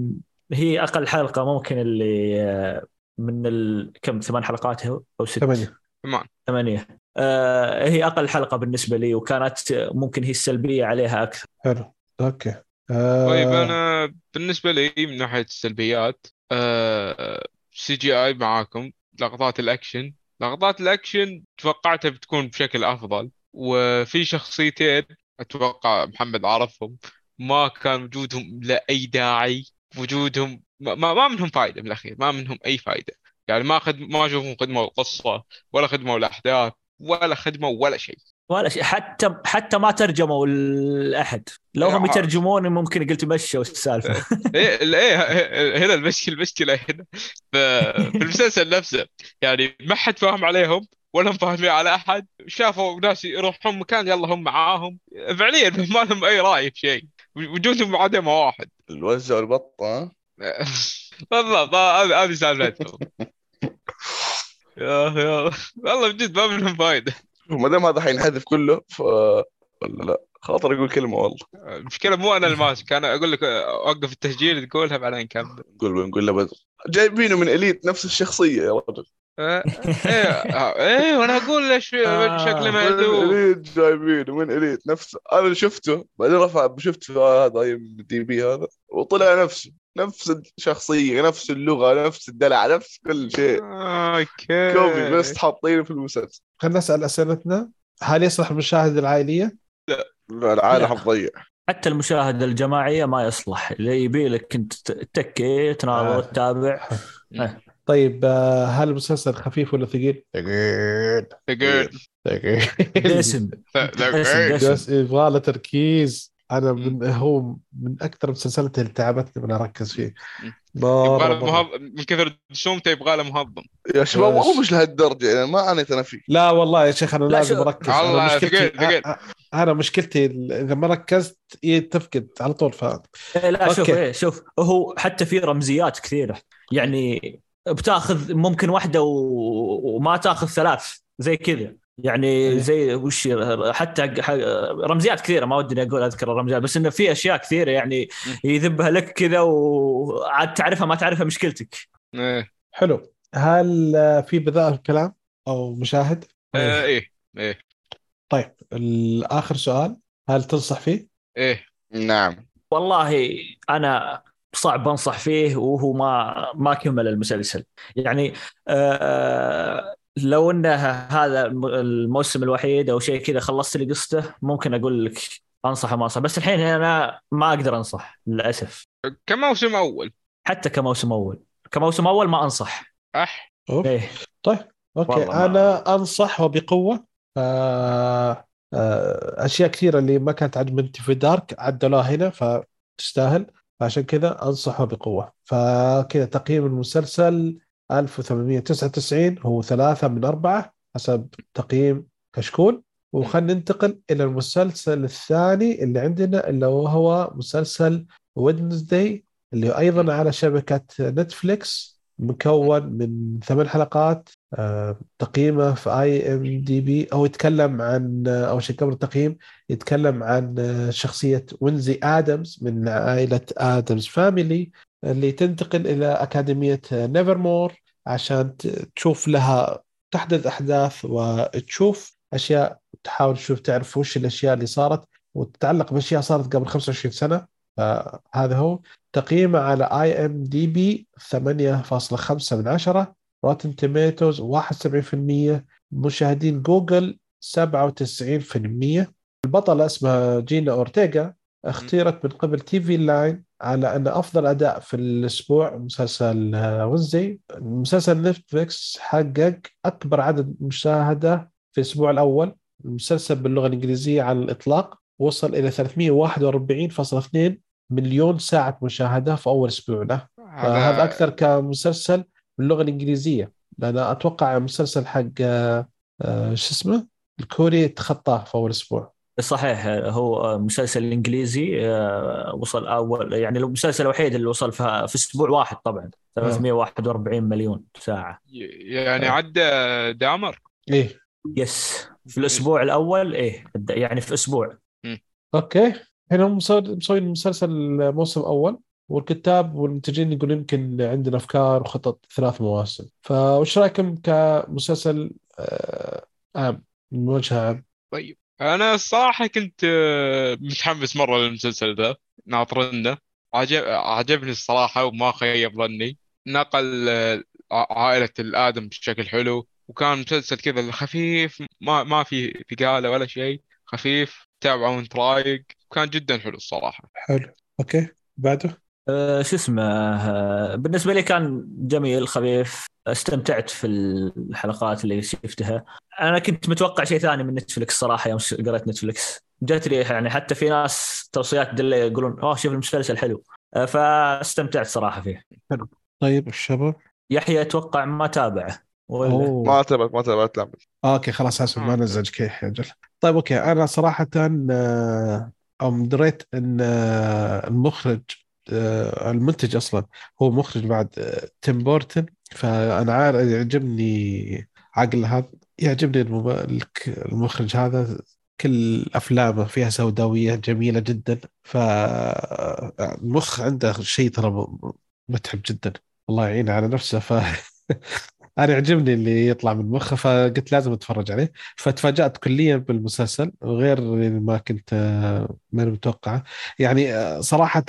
هي أقل حلقة ممكن اللي آه، من ال... كم ثمان حلقات أو ست؟ ثمانية. كمان ثمانية. آه، هي أقل حلقة بالنسبة لي وكانت ممكن هي السلبية عليها أكثر. حلو. Okay. آه، طيب أنا بالنسبة لي من ناحية السلبيات CGI معاكم لقطات الأكشن. لقطات الأكشن توقعتها بتكون بشكل أفضل وفي شخصيتين أتوقع محمد عارفهم ما كان وجودهم لاي داعي وجودهم ما, ما ما منهم فائده بالأخير ما منهم أي فائده يعني ما خد ما أشوفهم خدموا القصة ولا خدموا الاحداث ولا خدموا ولا شيء. ولا شيء. حتى حتى ما ترجموا لاحد لو هم يا- يترجمون ممكن قلت مشوا السالفة. (laughs) إيه إيه هنا المشكلة المشكلة هنا. في المسلسل نفسه يعني ما حد فاهم عليهم ولا هم فاهمين على أحد. شافوا ناس يروحون مكان يلا هم معاهم. فعليا (laughs) ما لهم أي رأي في شيء. وجودهم عدم واحد. الوزة والبطة ها؟ (laughs) بالضبط. هذه هذه سالفتهم. يا يا والله بجد ما منهم فايدة. وما دام هذا حينحذف كله ف ولا لا؟ خاطر أقول كلمة والله. المشكلة مو أنا الماسك أنا أقول لك أوقف التسجيل تقولها بعدين كمل. نقول نقول له بدر جايبينه من إليت نفس الشخصية يا رجل. إيه آه، إيه وأنا أقول ليش آه، شكله من مهدوء اليت جايبينه من اليت نفس أنا شفته بعدين رفع شفت هذا اي دي بي هذا وطلع نفسه نفس الشخصية نفس اللغة نفس الدلع نفس كل شيء. أوكي. كوبي بس حاطينه في المسلسل. خلينا نسأل أسئلتنا. هل يصلح المشاهده العائلية؟ لا. حتضيع. حتى المشاهده الجماعية ما يصلح. اللي يبي لك إنت تتكي تناظر آه. تتابع. طيب آه، هل المسلسل خفيف ولا ثقيل؟ ثقيل. ثقيل. ثقيل. دسم. (laughs) ثقيل. دسم. بس يبغى له تركيز. أنا من هو من أكثر المسلسلات اللي تعبتني من أركز فيه. يبغى له مرة. مهض... من كثر دشومته يبغى له مهضم. يا شباب. والله مش لهالدرجة يعني ما عانيت أنا فيه. لا والله يا شيخ أنا لا، لازم أركز. أنا مشكلتي ثقيل، أنا مشكلتي إذا ما ركزت إيه تفقد على طول ف إيه لا شوف أوكي. إيه شوف هو حتى في رمزيات كثيرة. يعني بتاخذ ممكن واحدة و... وما تاخذ ثلاث زي كذا. يعني إيه. زي وش حتى رمزيات كثيرة ما ودي أقول أذكر الرمزيات بس إنه في أشياء كثيرة يعني يذبها لك كذا وعاد تعرفها ما تعرفها مشكلتك. إيه. حلو. هل في بذاء الكلام أو مشاهد؟ إيه إيه طيب ال- اخر سؤال هل تنصح فيه؟ إيه. نعم. والله أنا صعب أنصح فيه وهو ما ما كمل المسلسل. يعني آه لو إنه هذا الموسم الوحيد أو شيء كذا خلصت لي قصته ممكن أقول لك انصح ما أنصح. بس الحين أنا ما أقدر أنصح للأسف. كموسم أول. حتى كموسم أول. كموسم أول ما أنصح. أح. إيه. طيب. أوكي. والله ما- أنا انصح وبقوه ف آه، أشياء كثيرة اللي ما كانت عجبتني في دارك عدلوها هنا فتستاهل فعشان كذا أنصحه بقوة. فكذا تقييم المسلسل 1899 هو ثلاثة من أربعة حسب تقييم كشكول. وخلينا ننتقل إلى المسلسل الثاني اللي عندنا اللي هو مسلسل وينزداي اللي أيضا على شبكة نتفليكس مكون من ثمان حلقات آه، تقييمه في IMDb هو يتكلم عن آه، أول شيء قبل التقييم يتكلم عن آه، شخصية وينزدي آدمز من عائلة آدمز family اللي تنتقل إلى أكاديمية نيفرمور عشان تشوف لها تحدث أحداث وتشوف أشياء تحاول تشوف تعرف وش الأشياء اللي صارت وتتعلق بأشياء صارت قبل 25 سنة. فهذا هو تقييمه على IMDb 8.5 من 10 Rotten Tomatoes 71% مشاهدين جوجل 97% البطلة اسمها جينا أورتيغا اختيرت من قبل TVLine على أن أفضل أداء في الأسبوع مسلسل آه، وينزداي مسلسل نتفليكس حقق أكبر عدد مشاهدة في الأسبوع الأول. المسلسل باللغة الإنجليزية على الإطلاق وصل إلى 341.2 مليون ساعة مشاهدة في أول أسبوع. له فهذا أكثر كمسلسل باللغة الإنجليزية. لأن أتوقع مسلسل حق آه، آه، شو اسمه؟ الكوري تخطاه في أول أسبوع. صحيح هو مسلسل إنجليزي آه، وصل أول يعني المسلسل الوحيد اللي وصل في في أسبوع واحد طبعا. 341 مليون ساعة. يعني. عدى دامر؟ إيه. Yes. في الأسبوع الأول؟ إيه. يعني في أسبوع. Okay. هنا مسوي- المسلسل موسم أول والكتاب والمنتجين يقولون يمكن عندنا أفكار وخطط ثلاث مواسم. فوش رأيكم كمسلسل آه، عام من وجه عام؟ طيب أنا الصراحه كنت آه، متحمس مرة للمسلسل ذا ناطرنه. عجب عجبني الصراحة وما خيب ظني. نقل آه، عائلة الآدمز بشكل حلو. وكان مسلسل كذا خفيف ما ما في ثقالة ولا شيء خفيف تابعه وانت رايق. كان جدا حلو الصراحة. حلو. Okay. بعده؟ آه، شو اسمه آه، بالنسبة لي كان جميل خفيف. استمتعت في الحلقات اللي شفتها. أنا كنت متوقع شيء ثاني من نتفلكس صراحة يوم قريت نتفلكس جات لي يعني حتى في ناس توصيات له يقولون أوه شوف المسلسل حلو. آه، فاستمتعت صراحة فيه. طيب الشباب؟ يحيى أتوقع ما تابعه. ولا. ما تابعت ما تابعت لا. Okay خلاص أسف ما. نزل كيح يا رجل طيب okay. أنا صراحة آه، أو دريت إن آه، المخرج آه، المنتج أصلا هو مخرج بعد آه، تيم بورتن. فأنا عارف يعجبني عقل هذا يعجبني المخرج هذا. كل أفلامه فيها سوداوية جميلة جدا. فالمخ عنده شيء ترى متعب جدا. الله يعينه على نفسه. ف (laughs) أنا يعجبني اللي يطلع من مخه فقلت لازم أتفرج عليه. فتفاجأت كليا بالمسلسل غير ما كنت ما متوقعه. يعني صراحة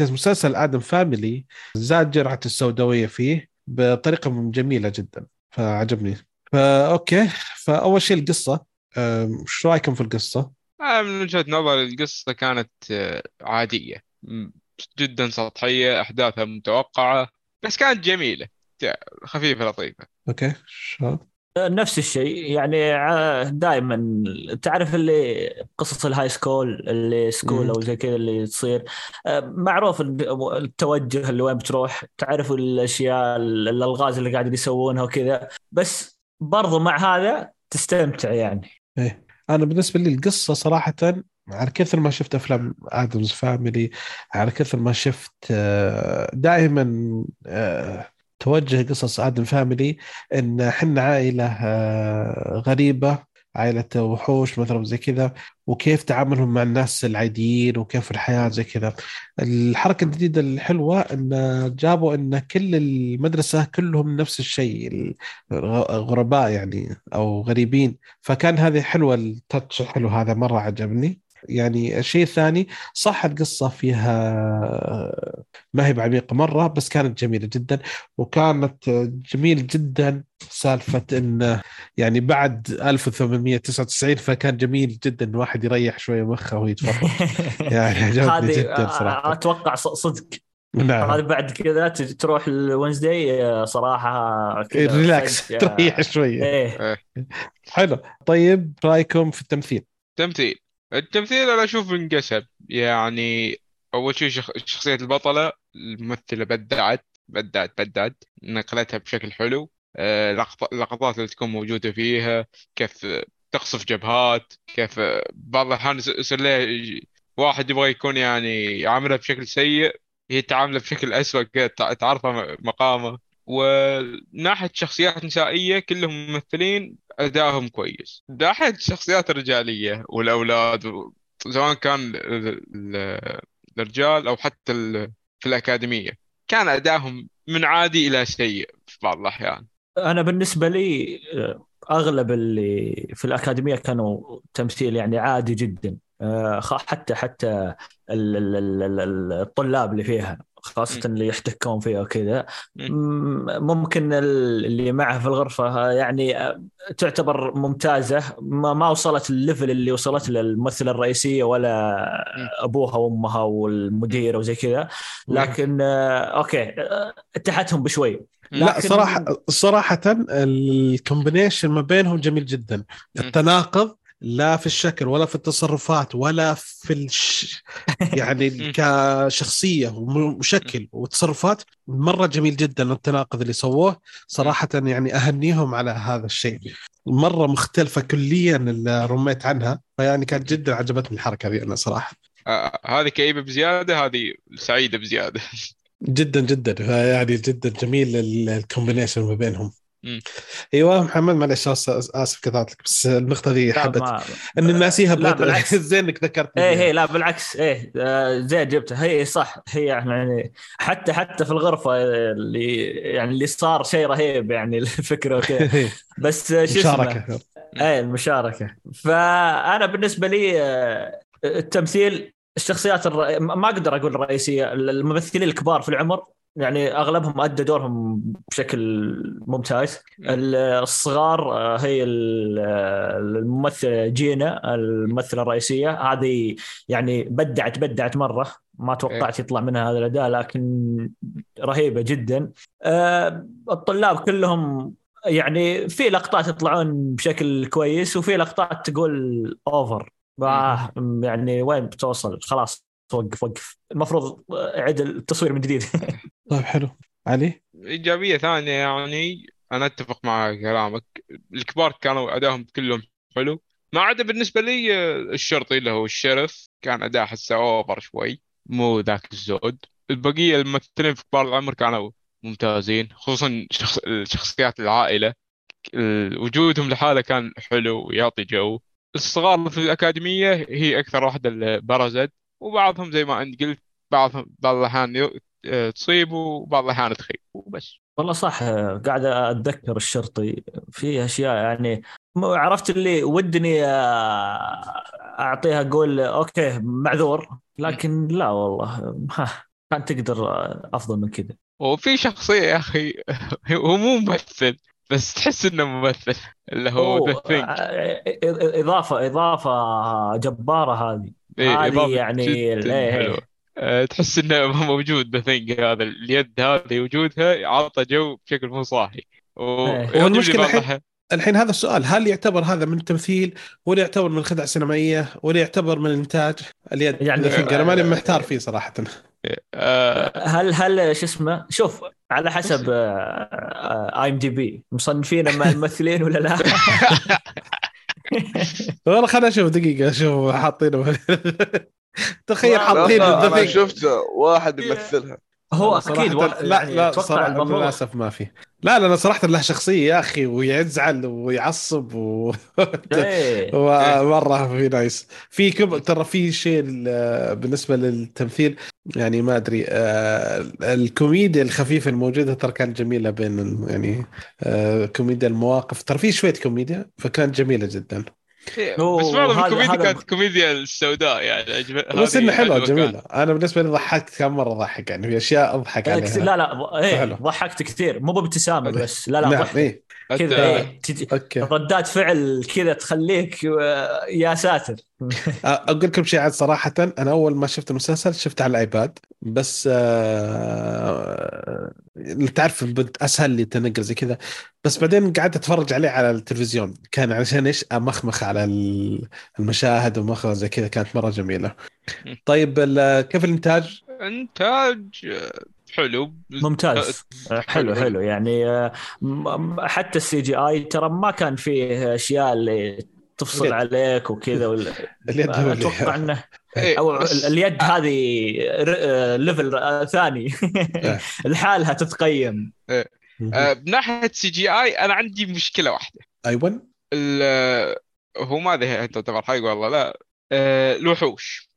مسلسل آدمز family زاد جرعة السوداوية فيه بطريقة جميلة جدا. فعجبني. فا okay. فأول شيء القصة إيش رأيكم في القصة؟ آه، من وجهة نظري القصة كانت آه، عادية. جدا سطحية أحداثها متوقعة بس كانت جميلة. خفيفة لطيفة. Okay شو؟ نفس الشيء يعني دائما تعرف اللي قصص ال high school اللي school أو زي كذا اللي تصير؟ آه، معروف التوجه اللي وين بتروح تعرف الأشياء الألغاز اللي قاعدين يسوونها وكذا. بس برضو مع هذا تستمتع يعني. إيه. أنا بالنسبة لي القصة صراحة على كثر ما شفت أفلام ادمز family على كثر ما شفت آه، دائما آه، توجه قصص آدمز family إن إحنا عائلة آه، غريبة عائلة وحوش مثلا زي كذا وكيف تعاملهم مع الناس العاديين وكيف الحياة زي كذا. الحركة الجديدة الحلوة إن جابوا إن كل المدرسة كلهم نفس الشيء غرباء يعني أو غريبين. فكان هذه حلوة ال touch الحلو هذا مرة عجبني. يعني الشيء الثاني صح القصة فيها ما هي بعميقة مرة بس كانت جميلة جدا وكانت جميل جدا سالفة انه يعني بعد 1899 فكان جميل جدا الواحد يريح شوية مخه ويتفرج (laughs) يعني عجبني جدا صراحة. أتوقع صدق. نعم. هذا بعد كذا تروح الوينزداي صراحة كذا relax (laughs) تريح شوية. إيه. حلو. طيب رأيكم في التمثيل؟ تمثيل. التمثيل أنا أشوف انقسم يعني أول شيء شخ... شخصية البطلة الممثلة بدعت بدعت بدعت نقلتها بشكل حلو. آه، اللقطات اللي تكون موجودة فيها كيف تقصف جبهات كيف بعض الأحيان يصير له واحد يبغى يكون يعني يعاملها بشكل سيء هي تعامله بشكل اسوء تعرفها مقامه. وناحية شخصيات نسائية كلهم ممثلين أدائهم كويس. ناحية الشخصيات الرجالية والأولاد سواء كان الرجال أو حتى في الأكاديمية كان أدائهم من عادي إلى سيء في بعض الأحيان. أنا بالنسبة لي أغلب اللي في الأكاديمية كانوا تمثيل يعني عادي جدا. آه، حتى حتى الطلاب اللي فيها. خاصة اللي يحتكون فيها وكذا. ممكن اللي معه في الغرفة يعني تعتبر ممتازة. ما, ما وصلت ال level اللي وصلت له الممثلة الرئيسية ولا أبوها وأمها والمدير وزي كذا. لكن okay تحتهم بشوي. لا صراحة صراحة ال combination ما بينهم جميل جدا. التناقض لا في الشكل ولا في التصرفات ولا في الش... يعني (laughs) كشخصية وشكل وتصرفات مرة جميل جدا التناقض اللي سووه. صراحة يعني أهنيهم على هذا الشيء. مرة مختلفة كليا اللي رميت عنها فيعني كانت جدا عجبتني الحركة هذه أنا صراحة. آه هذه كئيبة بزيادة هذه سعيدة بزيادة. جدا جدا. يعني جدا جميل الكومبينيشن ما بينهم. أيوه محمد معلش آسف كذلك بس النقطه دي حبت. ان ناسيها بالعكس. (laughs) زين إنك ذكرتني إيه إيه لا بالعكس. إيه آه، زين جبتها. هي صح هي يعني حتى حتى في الغرفة اللي يعني اللي صار شيء رهيب يعني (laughs) الفكرة وكذا (laughs) إيه. بس شو مشاركة. إيه المشاركة. فأنا بالنسبة لي آه، التمثيل الشخصيات الر... ما أقدر أقول الرئيسيه الممثلين الكبار في العمر يعني أغلبهم أدى دورهم بشكل ممتاز. الصغار آه، هي آه، الممثلة جينا الممثلة الرئيسية. هذه يعني بدعت بدعت مرة. ما توقعت يطلع منها هذا الأداء لكن رهيبة جدا. آه، الطلاب كلهم يعني في لقطات يطلعون بشكل كويس وفي لقطات تقول اوفر يعني وين بتوصل؟ خلاص. وقف وقف. المفروض أعيد التصوير من جديد. (laughs) طيب حلو. علي؟ إيجابية ثانية يعني أنا أتفق مع كلامك. الكبار كانوا ادائهم كلهم حلو. ما عدا بالنسبة لي الشرطي اللي هو الشرف كان أداء حسه أوفر شوي مو ذاك الزود. البقية الممثلين في كبار العمر كانوا ممتازين خصوصا شخص... شخصيات العائلة. وجودهم لحاله كان حلو ويعطي جو. الصغار في الأكاديمية هي أكثر واحدة اللي برزت. وبعضهم زي ما أنت قلت بعضهم بعض الأحيان ي- آه، تصيب وبعض الأحيان تخيب وبس. والله صح قاعد أتذكر الشرطي في أشياء يعني عرفت اللي ودني آه، أعطيها أقول okay معذور لكن لا والله ها كان تقدر آه، أفضل من كذا. وفي شخصية يا أخي هو مو ممثل بس تحس إنه ممثل اللي هو ذا إضافة إضافة جبارة هذه. هذه يعني جدا إيه، حلوة. إيه. آه، تحس إنه (laughs) موجود the thing هذا اليد هذه وجودها عطى جو بشكل مو صاحي. إيه. والمشكلة بعض الحين- الحين هذا السؤال هل يعتبر هذا من تمثيل ولا يعتبر من خدعه سينمائيه ولا يعتبر من انتاج اليد يعني- أنا ماني محتار فيه صراحة. آه، هل هل شو اسمه؟ شوف على حسب آه، اي ام دي بي مصنفين مع الممثلين ولا لا؟ (laughs) (laughs) والله خليني أشوف دقيقة أشوف حاطينه. (laughs) تخيل لا، لا حاطين لا The أنا. شفت واحد يمثلها. هو أكيد واحد لا يعني لا صراحة للأسف ما في. لا لا أنا صراحة له شخصية يا أخي ويزعل ويعصب (laughs) و... إيه. مرة في nice. في كم ترى في شيء ال- بالنسبة للتمثيل يعني ما أدري آه، الكوميديا الخفيفة الموجودة ترى كانت جميلة بين يعني آه، كوميديا المواقف. ترى في شوية كوميديا فكانت جميلة جدا. بس معظم الكوميديا كانت كوميديا السوداء يعني بس هذه انه حلوة حلوة جميلة. أنا بالنسبة لي ضحكت كم مرة ضحك يعني في أشياء أضحك إيه، عليها. لا لا إيه حلو. ضحكت كثير. مو بابتسامة بس لا لا نعم ضحك. إيه. كذا إيه، ردات فعل كذا تخليك آه، يا ساتر. أقول لكم شيء عاد صراحة أنا أول ما شفت المسلسل شفته على الآيباد بس آه... اللي تعرف أسهل لي تنقل زي كذا. بس بعدين قعدت أتفرج عليه على التلفزيون كان علشان إيش؟ أمخمخ على ال- المشاهد ومخرج زي كذا كانت مرة جميلة. طيب كيف الإنتاج؟ إنتاج آه، حلو. ممتاز. آه، حلو حلو يعني آه، حتى ال CGI ترى ما كان فيه أشياء اللي تفصل اليد. عليك وكذا وال- (laughs) اليد أتوقع إنه إيه، أو اليد هذه ر- آه، level آه، ثاني. إيه. (laughs) لحالها تتقيم آه، بناحيه CGI أنا عندي مشكلة واحدة. أيوه. ال- هو ما أدري أنت تعتبر حق والله لا. آه، الوحوش.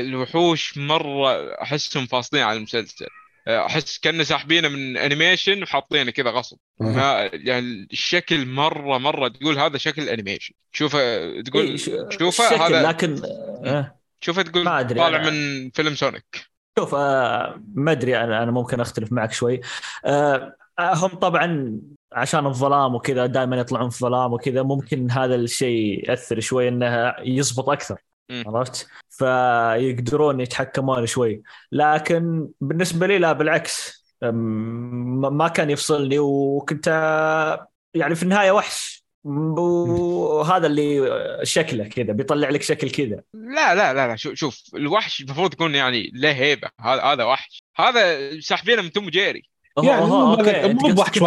الوحوش مرة أحسهم فاصلين عن المسلسل. آه، أحس كانه ساحبينه من animation وحاطينه كذا غصب. ما يعني الشكل مرة مرة تقول هذا شكل animation شوفه إيه، تقول ش- شوفه هذا لكن آه، شوفه تقول ما أدري طالع أنا. من فيلم سونيك شوف آه، ما أدري أنا أنا ممكن أختلف معك شوي. آه، آه، هم طبعا عشان الظلام وكذا دائما يطلعون في الظلام وكذا ممكن هذا الشيء يأثر شوي إنه يزبط أكثر. عرفت؟ فيقدرون يتحكمون شوي. لكن بالنسبة لي لا بالعكس. ما كان يفصلني وكنت يعني في النهاية وحش. وهذا اللي شكله كذا بيطلع لك شكل كذا. لا لا لا لا. شوف شوف الوحش المفروض يكون يعني له هيبة. هذا هذا وحش. هذا ساحبينه من توم جيري هو- يعني هو- مو وحش.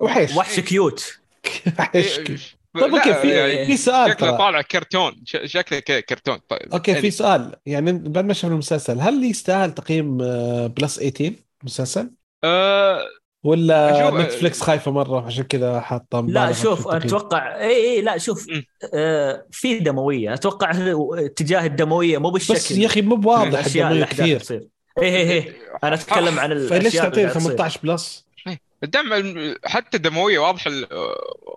وحش. وحش cute. (laughs) وحش. إيه، طيب okay في يعني في سؤال شكله طالع كرتون ش- شكله ك- كرتون طيب okay في. سؤال يعني بعد ما شفنا المسلسل هل يستاهل تقييم آه، plus 18 المسلسل آه ولا نتفلكس خايفة مرة عشان كذا حاطة لا شوف؟ أتوقع إي إي لا شوف. آه في دموية أتوقع اتجاه الدموية مو بالشكل بس يا أخي مو بواضح الدموية الأحداث كثير إي إي إي أنا أتكلم عن فليش الأشياء تعطيه اللي تصير. 18 plus؟ الدم حتى الدموية واضح ال-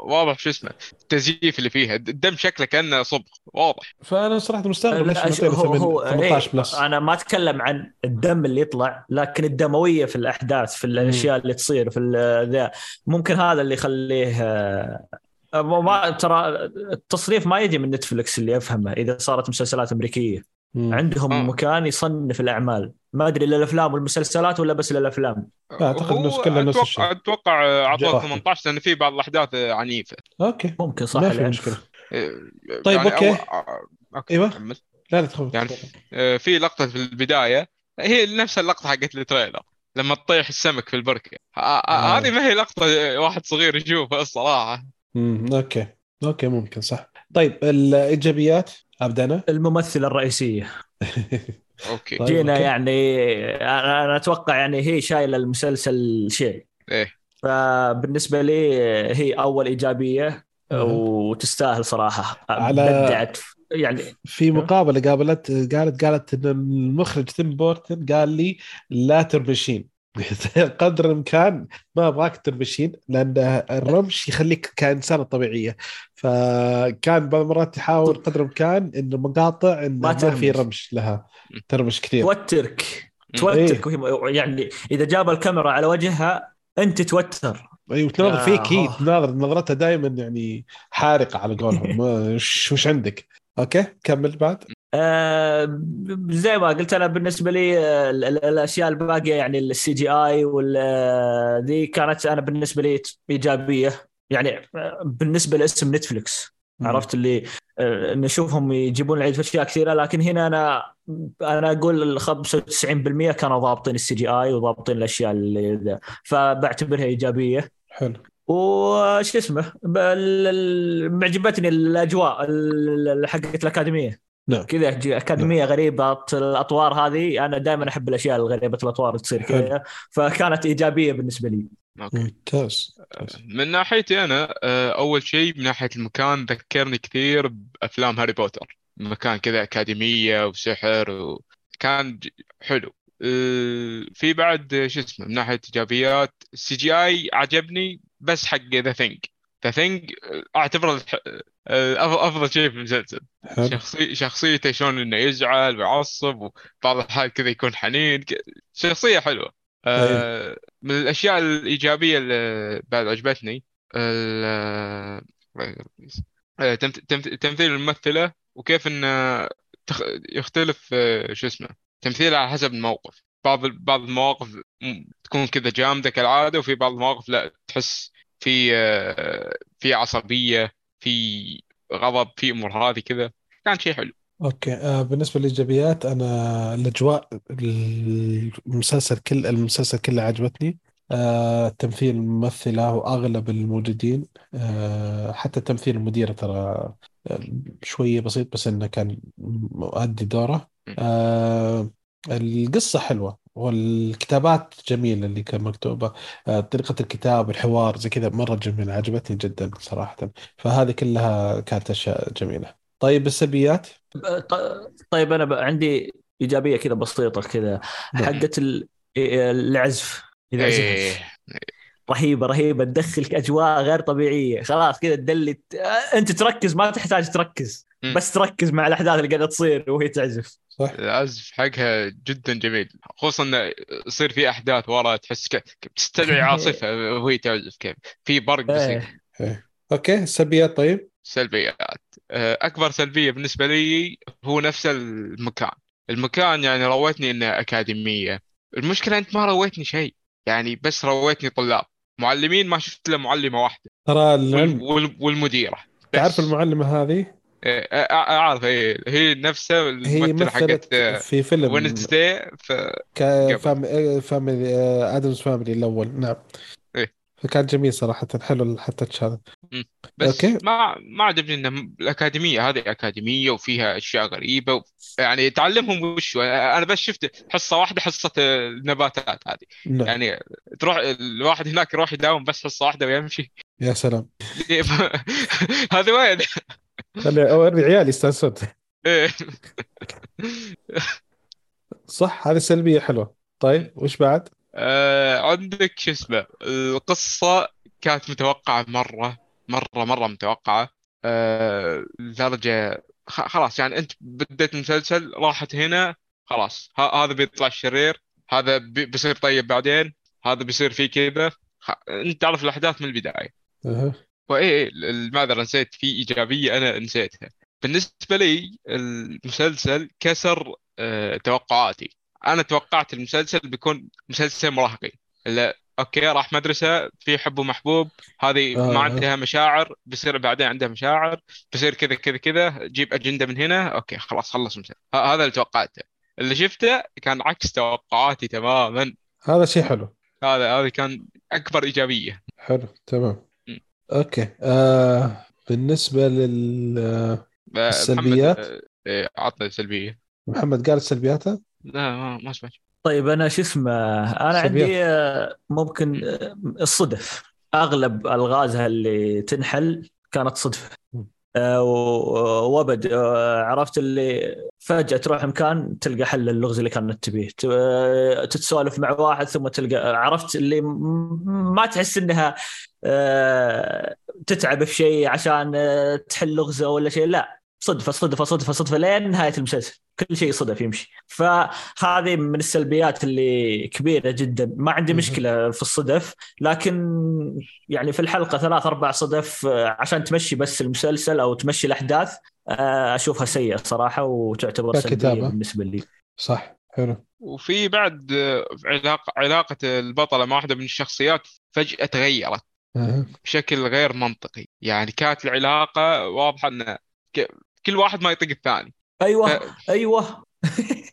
واضح شو اسمه التزييف اللي فيها. الدم شكله كأنه صبغ واضح. فأنا صراحة مستغرب ليش هو هو 18 إيه، plus أنا ما أتكلم عن الدم اللي يطلع لكن الدموية في الأحداث في الأشياء اللي تصير في ال- ذا. ممكن هذا اللي يخليه آه، ما ما- ترى التصنيف ما يجي من نتفلكس اللي أفهمه إذا صارت مسلسلات أمريكية. مم. عندهم آه. مكان يصنف الأعمال ما أدري للافلام والمسلسلات ولا بس للأفلام لا، أعتقد هو نفس- كله نفس الشيء. أتوقع أتوقع اعطوه واحد. 18 لأن في بعض الأحداث عنيفة أوكي ممكن صح ما في العنف. مشكلة إيه، طيب، يعني okay. أو- آه، okay أيوة. كمل. لا لا تخوف يعني آه، في لقطة في البداية هي نفس اللقطة حقت ال trailer لما تطيح السمك في البركة آه. هذه ما هي لقطة واحد صغير يشوفها الصراحة مم. okay okay ممكن صح طيب الإيجابيات ابدا أنا (laughs) الممثله الرئيسيه okay طيب، جينا okay. يعني أنا أنا أتوقع يعني هي شايلة المسلسل شيء. إيه. فبالنسبة لي هي أول إيجابية وتستاهل صراحة. على- بدعت. يعني في مقابلة قابلت قالت قالت إن المخرج تيم بورتن قال لي لا ترمشين قدر الإمكان. ما أبغاك ترمشين لأن الرمش يخليك كإنسانة طبيعية. فكان بعض المرات يحاول قدر الإمكان إنه مقاطع إنه ما ما, في. رمش لها. ترمش كثير. توترك. توترك. وهي- يعني إذا جاب الكاميرا على وجهها أنت توتر. أيوه تناظر فيك هي. تناظر نظرتها دائما يعني حارقة على قولهم. (laughs) وش عندك؟ okay كمل بعد. آه زي ما قلت أنا بالنسبة لي آه، ال- ال- الأشياء الباقية يعني ال CGI ذي كانت أنا بالنسبة لي إيجابية. يعني آه، بالنسبة لاسم نتفلكس عرفت اللي آه، نشوفهم يجيبون العيد في أشياء كثيرة لكن هنا أنا أنا أقول ال 95% كانوا ضابطين ال CGI وضابطين الأشياء اللي ذا. فبعتبرها إيجابية. حلو. وش اسمه معجبتني الأجواء ال- حقت الأكاديمية. نعم. كذا أكاديمية غريبة الأطوار هذه أنا دائما أحب الأشياء الغريبة الأطوار تصير كذا فكانت إيجابية بالنسبة لي. okay. ممتاز. ممتاز. من ناحيتي أنا آه، أول شيء من ناحية المكان ذكرني كثير بأفلام هاري بوتر. مكان كذا أكاديمية وسحر وكان حلو. آه، في بعد آه، شو اسمه من ناحية إيجابيات ال CGI عجبني بس حق the thing the thing أعتبره آه، افضل شيء في المسلسل. شخصي شخصيته شلون إنه يزعل ويعصب وبعض الحال كذا يكون حنين. شخصية حلوة. آه، من الأشياء الإيجابية اللي بعد عجبتني آه، تمث- تمث- تمثيل الممثلة وكيف انه تخ- يختلف آه، شو اسمه تمثيلها على حسب الموقف. بعض بعض المواقف تكون كذا جامدة كالعادة وفي بعض المواقف لا تحس في آه، في عصبية. في غضب في أمور هذه كذا كان شيء حلو. أوكي. آه بالنسبة للإيجابيات أنا الأجواء المسلسل كل المسلسل كله عجبتني. آه تمثيل الممثله وأغلب الموجودين. آه حتى تمثيل المديرة ترى شوية بسيط بس إنه كان مؤدي دوره. القصة حلوة. والكتابات جميلة اللي كان مكتوبة آه طريقة الكتاب الحوار زي كذا مرة جميلة عجبتني جدا صراحة. فهذه كلها كانت أشياء جميلة. طيب السلبيات؟ طيب أنا بقى عندي إيجابية كذا بسيطة كذا. نعم. حقت ال- العزف. إذا عزفت. إيه. رهيبة رهيبة. تدخلك أجواء غير طبيعية. خلاص كذا تدلي أنت تركز ما تحتاج تركز. بس تركز مع الأحداث اللي قاعدة تصير وهي تعزف. صح. العزف حقها جدا جميل خصوصا إنه يصير في أحداث ورا تحس تستدعي (laughs) عاصفة وهي تعزف كيف في برق بيصير إيه. أوكي السلبيات طيب؟ سلبيات. آه، أكبر سلبية بالنسبة لي هو نفس المكان. المكان يعني رويتني إنه أكاديمية. المشكلة أنت ما رويتني شيء يعني بس رويتني طلاب. معلمين ما شفت إلا معلمة واحدة. ترى العلم والمديرة. تعرف بس. المعلمة هذه؟ أعرف هي هي نفسها الممثلة حقت في فيلم Wednesday Fam... Family Addams Family الأول نعم. إيه. فكان جميل صراحة حلو حتى هذا بس okay. ما ما عجبني إن الأكاديمية هذه أكاديمية وفيها أشياء غريبة و... يعني تعلمهم وش أنا بس شفت حصة واحدة حصة النباتات هذه. نعم. يعني تروح الواحد هناك يروح يداوم بس حصة واحدة ويمشي. يا سلام. (laughs) هذا وين؟ خلي اوري عيالي يستانسون إيه. صح هذه سلبيه حلوة طيب وش بعد؟ آه، عندك شو اسمه القصة كانت متوقعة مرة مرة مرة متوقعة آه، لدرجة خلاص يعني أنت بديت المسلسل راحت هنا خلاص هذا بيطلع الشرير هذا بي- بيصير طيب بعدين هذا بيصير فيه كذا أنت تعرف الأحداث من البداية أه. وإيه المعذرة نسيت في إيجابية أنا نسيتها. بالنسبة لي المسلسل كسر آه، توقعاتي. أنا توقعت المسلسل بيكون مسلسل مراهقين لا okay راح مدرسة في حب ومحبوب هذه آه. ما عندها مشاعر بيصير بعدين عندها مشاعر بيصير كذا كذا كذا جيب أجندة من هنا okay خلاص خلص المسلسل. هذا اللي توقعته. اللي شفته كان عكس توقعاتي تماما. هذا شيء حلو. هذا هذا كان أكبر إيجابية. حلو تمام. أوكي. آه بالنسبة لل آه، السلبيات؟ محمد آه، عطنا سلبيه محمد قال سلبياته لا ما ما سمعت. طيب أنا شو اسمه أنا سلبيات. عندي آه، ممكن الصدف. أغلب ألغازها اللي تنحل كانت صدفة. وابد آه، عرفت اللي فجأة تروح مكان تلقى حل اللغز اللي كانت تبيه. آه، تتسولف مع واحد ثم تلقى عرفت اللي ما تحس إنها آه، تتعب في شيء عشان آه، تحل لغزه ولا شيء. لا صدفة صدفة صدفة صدفة لين نهاية المسلسل. كل شيء صدف يمشي. فهذه من السلبيات اللي كبيرة جدا. ما عندي. مشكلة في الصدف لكن يعني في الحلقة ثلاث أربع صدف آه، عشان تمشي بس المسلسل أو تمشي الأحداث آه، أشوفها سيئة صراحة وتعتبر سلبية. بالنسبة لي. صح. حلو. وفي بعد آه، علاقة علاقة البطلة مع واحدة من الشخصيات فجأة تغيرت. بشكل غير منطقي. يعني كانت العلاقة واضحة أن ك- كل واحد ما يطيق الثاني. أيوه ف- أيوه.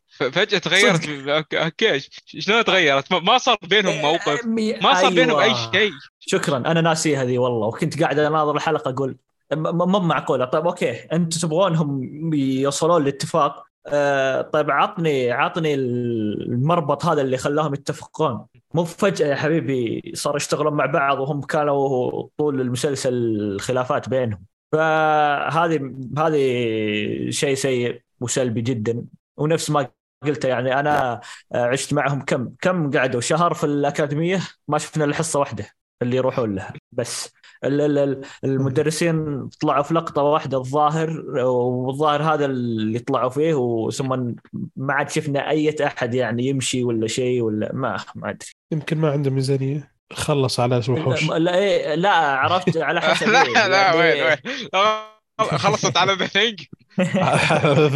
ففجأة تغيرت okay شلون تغيرت؟ ما- ما صار بينهم موقف. ما صار بينهم أي أيوة. شيء. شكرا أنا ناسي هذه والله وكنت قاعد أناظر الحلقة أقول م- م- مو معقولة. طيب okay أنتم تبغونهم يوصلون لاتفاق آه طيب عطني عطني المربط هذا اللي خلاهم يتفقون. مو فجأة يا حبيبي صاروا يشتغلون مع بعض وهم كانوا طول المسلسل خلافات بينهم. فهذه هذه شيء سيء وسلبي جدا. ونفس ما قلت يعني أنا عشت معهم كم كم قعدوا؟ شهر في الأكاديمية ما شفنا إلا حصة واحدة اللي يروحون لها. بس ال- ال- ال- المدرسين طلعوا في لقطة واحدة الظاهر والظاهر هذا اللي طلعوا فيه وثم ما عاد شفنا أي أحد يعني يمشي ولا شيء ولا ما ما أدري. يمكن ما عنده ميزانية. خلص على وحوش لا, إيه لا عرفت على (laughs) حسب لا إيه، لا يعني- وين وين. خلصت على (laughs) the Thing (laughs)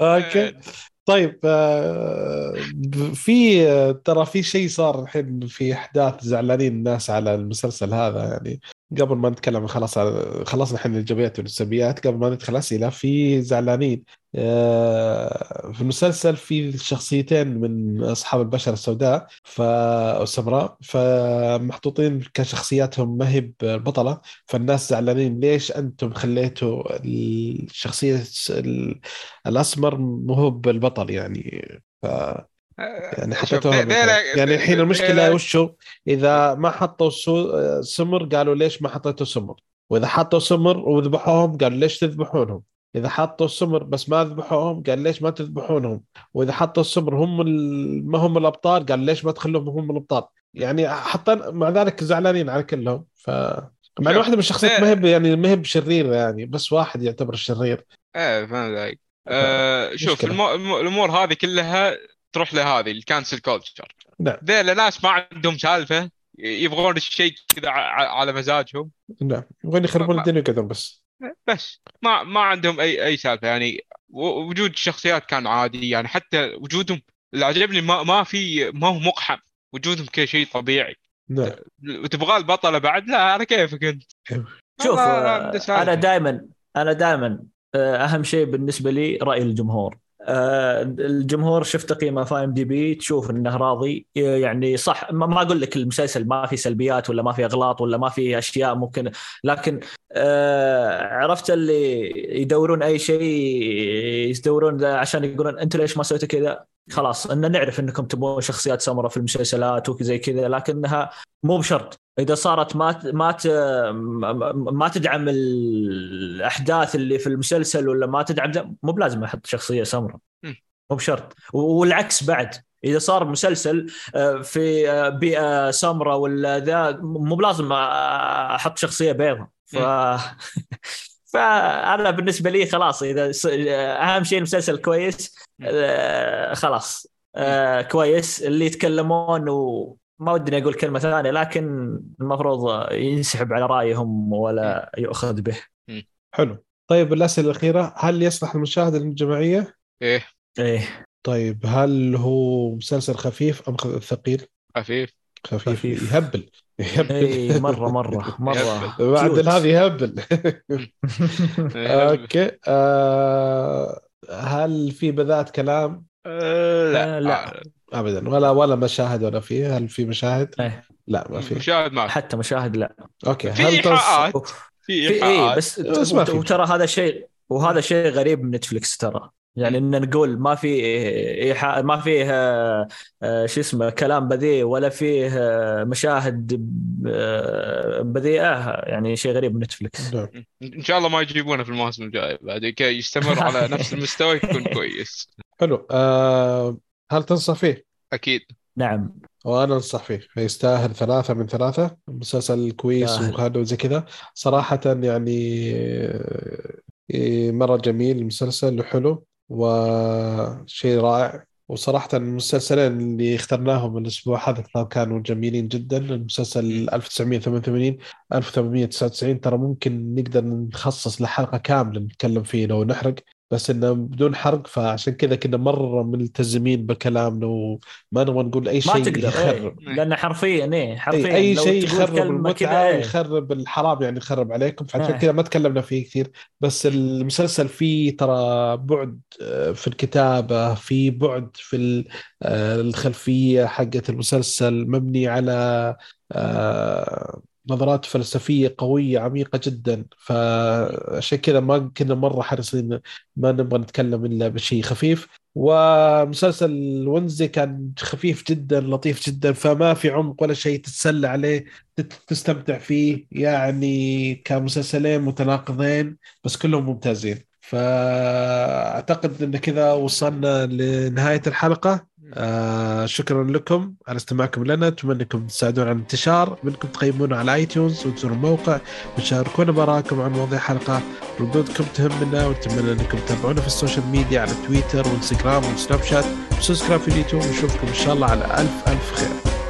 okay. طيب آه، في ترى في شيء صار الحين في أحداث زعلانين الناس على المسلسل هذا يعني. قبل ما نتكلم خلاص خلصنا الحين الإيجابيات والسلبيات. قبل ما ندخل أسئلة في زعلانين. آه، في المسلسل في شخصيتين من أصحاب البشرة السوداء فالسمراء فمحطوطين كشخصياتهم ما هي بطله فالناس زعلانين ليش أنتم خليتوا الشخصية ال- الأسمر مو هو بالبطل يعني؟ ف يعني حطيتوها يعني الحين المشكلة وشو إذا ما حطوا. سمر قالوا ليش ما حطيتوا سمر وإذا حطوا سمر وذبحوهم قالوا ليش تذبحونهم إذا حطوا السمر بس ما ذبحوهم قال ليش ما تذبحونهم وإذا حطوا السمر هم ال... ما هم الأبطال قال ليش ما تخلوهم هم الأبطال يعني حطينا مع ذلك زعلانين على كلهم ف مع شوف، واحدة من الشخصيات إيه. ما هي يعني ما هي بشريره يعني بس واحد يعتبر الشرير إيه فاهم عليك آه، شوف. المو... الم- الأمور هذه كلها تروح لهذه ال cancel culture نعم. ذيلا ناس ما عندهم سالفة يبغون الشيء كذا على مزاجهم. نعم. يبغون يخربون الدنيا كذا بس. بس. ما ما عندهم أي أي سالفة. يعني وجود الشخصيات كان عادي. يعني حتى وجودهم اللي عجبني ما ما في ما هو مقحم. وجودهم كذا شيء طبيعي. نعم. وتبغى البطلة بعد؟ لا على كيفك أنت؟ شوف آه،. أنا دائما أنا دائما أهم شيء بالنسبة لي رأي الجمهور. آه، الجمهور شفت قيمه في ام دي بي تشوف إنه راضي. يعني صح ما أقول لك المسلسل ما في سلبيات ولا ما في أغلاط ولا ما في أشياء ممكن لكن آه، عرفت اللي يدورون أي شيء يدورون عشان يقولون أنتم ليش ما سويتوا كذا؟ خلاص إن نعرف إنكم تبون شخصيات سمراء في المسلسلات وزي كذا لكنها مو بشرط. إذا صارت ما ما ما- تدعم الأحداث اللي في المسلسل ولا ما تدعم مو بلازم أحط شخصية سمراء. مو بشرط. والعكس بعد. إذا صار مسلسل آه، في آه، بيئة سمراء ولا ذا مو بلازم أحط شخصية بيضاء ف (laughs) فأنا بالنسبة لي خلاص إذا أهم شيء المسلسل كويس آه، خلاص. آه، كويس. اللي يتكلمون وما ودي أقول كلمة ثانية لكن المفروض ينسحب على رأيهم ولا يؤخذ به. حلو. طيب الأسئلة الأخيرة هل يصلح المشاهدة للجماعيه؟ إيه. إيه. طيب هل هو مسلسل خفيف أم ثقيل؟ خفيف. خفيف, خفيف. يهبل. اي مرة مرة مرة. بعد يهبل. إيه. (laughs) (laughs) أوكي. آه هل في بذات كلام؟ آه، لا. آه، لا. ابدا. ولا ولا مشاهد ولا فيه هل في مشاهد؟ إيه. لا ما في. مشاهد ما في. حتى مشاهد لا. okay. في هل. في في اي إيحاءات. بس بس. وترى هذا شيء وهذا شيء غريب من نتفلكس ترى. يعني إن نقول ما في إيحاء ما فيه آه، آه، شو اسمه كلام بذيء ولا فيه آه، مشاهد بذيئة يعني شيء غريب من نتفلكس نعم. إن شاء الله ما يجيبونه في المواسم الجاية بعد كي يستمر على (laughs) نفس المستوى يكون كويس. حلو. آه هل تنصح فيه؟ أكيد. نعم. وأنا أنصح فيه. يستاهل ثلاثة من ثلاثة. مسلسل كويس. وهذا وزي كذا. صراحة يعني آه، مرة جميل المسلسل وحلو. وشيء رائع. وصراحة المسلسلين اللي اخترناهم الأسبوع هذا كانوا جميلين جدا. المسلسل 1988 1899 ترى ممكن نقدر نخصص لحلقة كاملة نتكلم فيه لو نحرق. بس إنه بدون حرق فعشان كذا كنا مرة ملتزمين بكلامنا وما نبغى نقول أي ما شيء تقدر يخرب إيه. لأن حرفيا إيه حرفيا أي, أي شيء يخرب المتعة إيه. يخرب الحرام يعني يخرب عليكم فعشان إيه. كذا ما تكلمنا فيه كثير بس المسلسل فيه ترى بعد آه، في الكتابة في بعد في آه، الخلفية حقت المسلسل مبني على آه، نظرات فلسفية قوية عميقة جدا. فعشان كذا ما كنا مرة حريصين ما نبغى نتكلم إلا بشيء خفيف. ومسلسل ونزي كان خفيف جدا لطيف جدا فما في عمق ولا شيء تتسلى عليه تستمتع فيه. يعني كمسلسلين متناقضين بس كلهم ممتازين. فأعتقد أن كذا وصلنا لنهاية الحلقة. آه شكرا لكم على استماعكم لنا. أتمنى أنكم تساعدونا على الانتشار. منكم تقيمونا على اي تيونز وتزوروا الموقع وتشاركونا بآرائكم عن مواضيع الحلقة. ردودكم تهمنا ونتمنى أنكم تتابعونا في ال social media على تويتر وإنستغرام وسناب شات. و subscribe في اليوتيوب. ونشوفكم إن شاء الله على ألف ألف خير.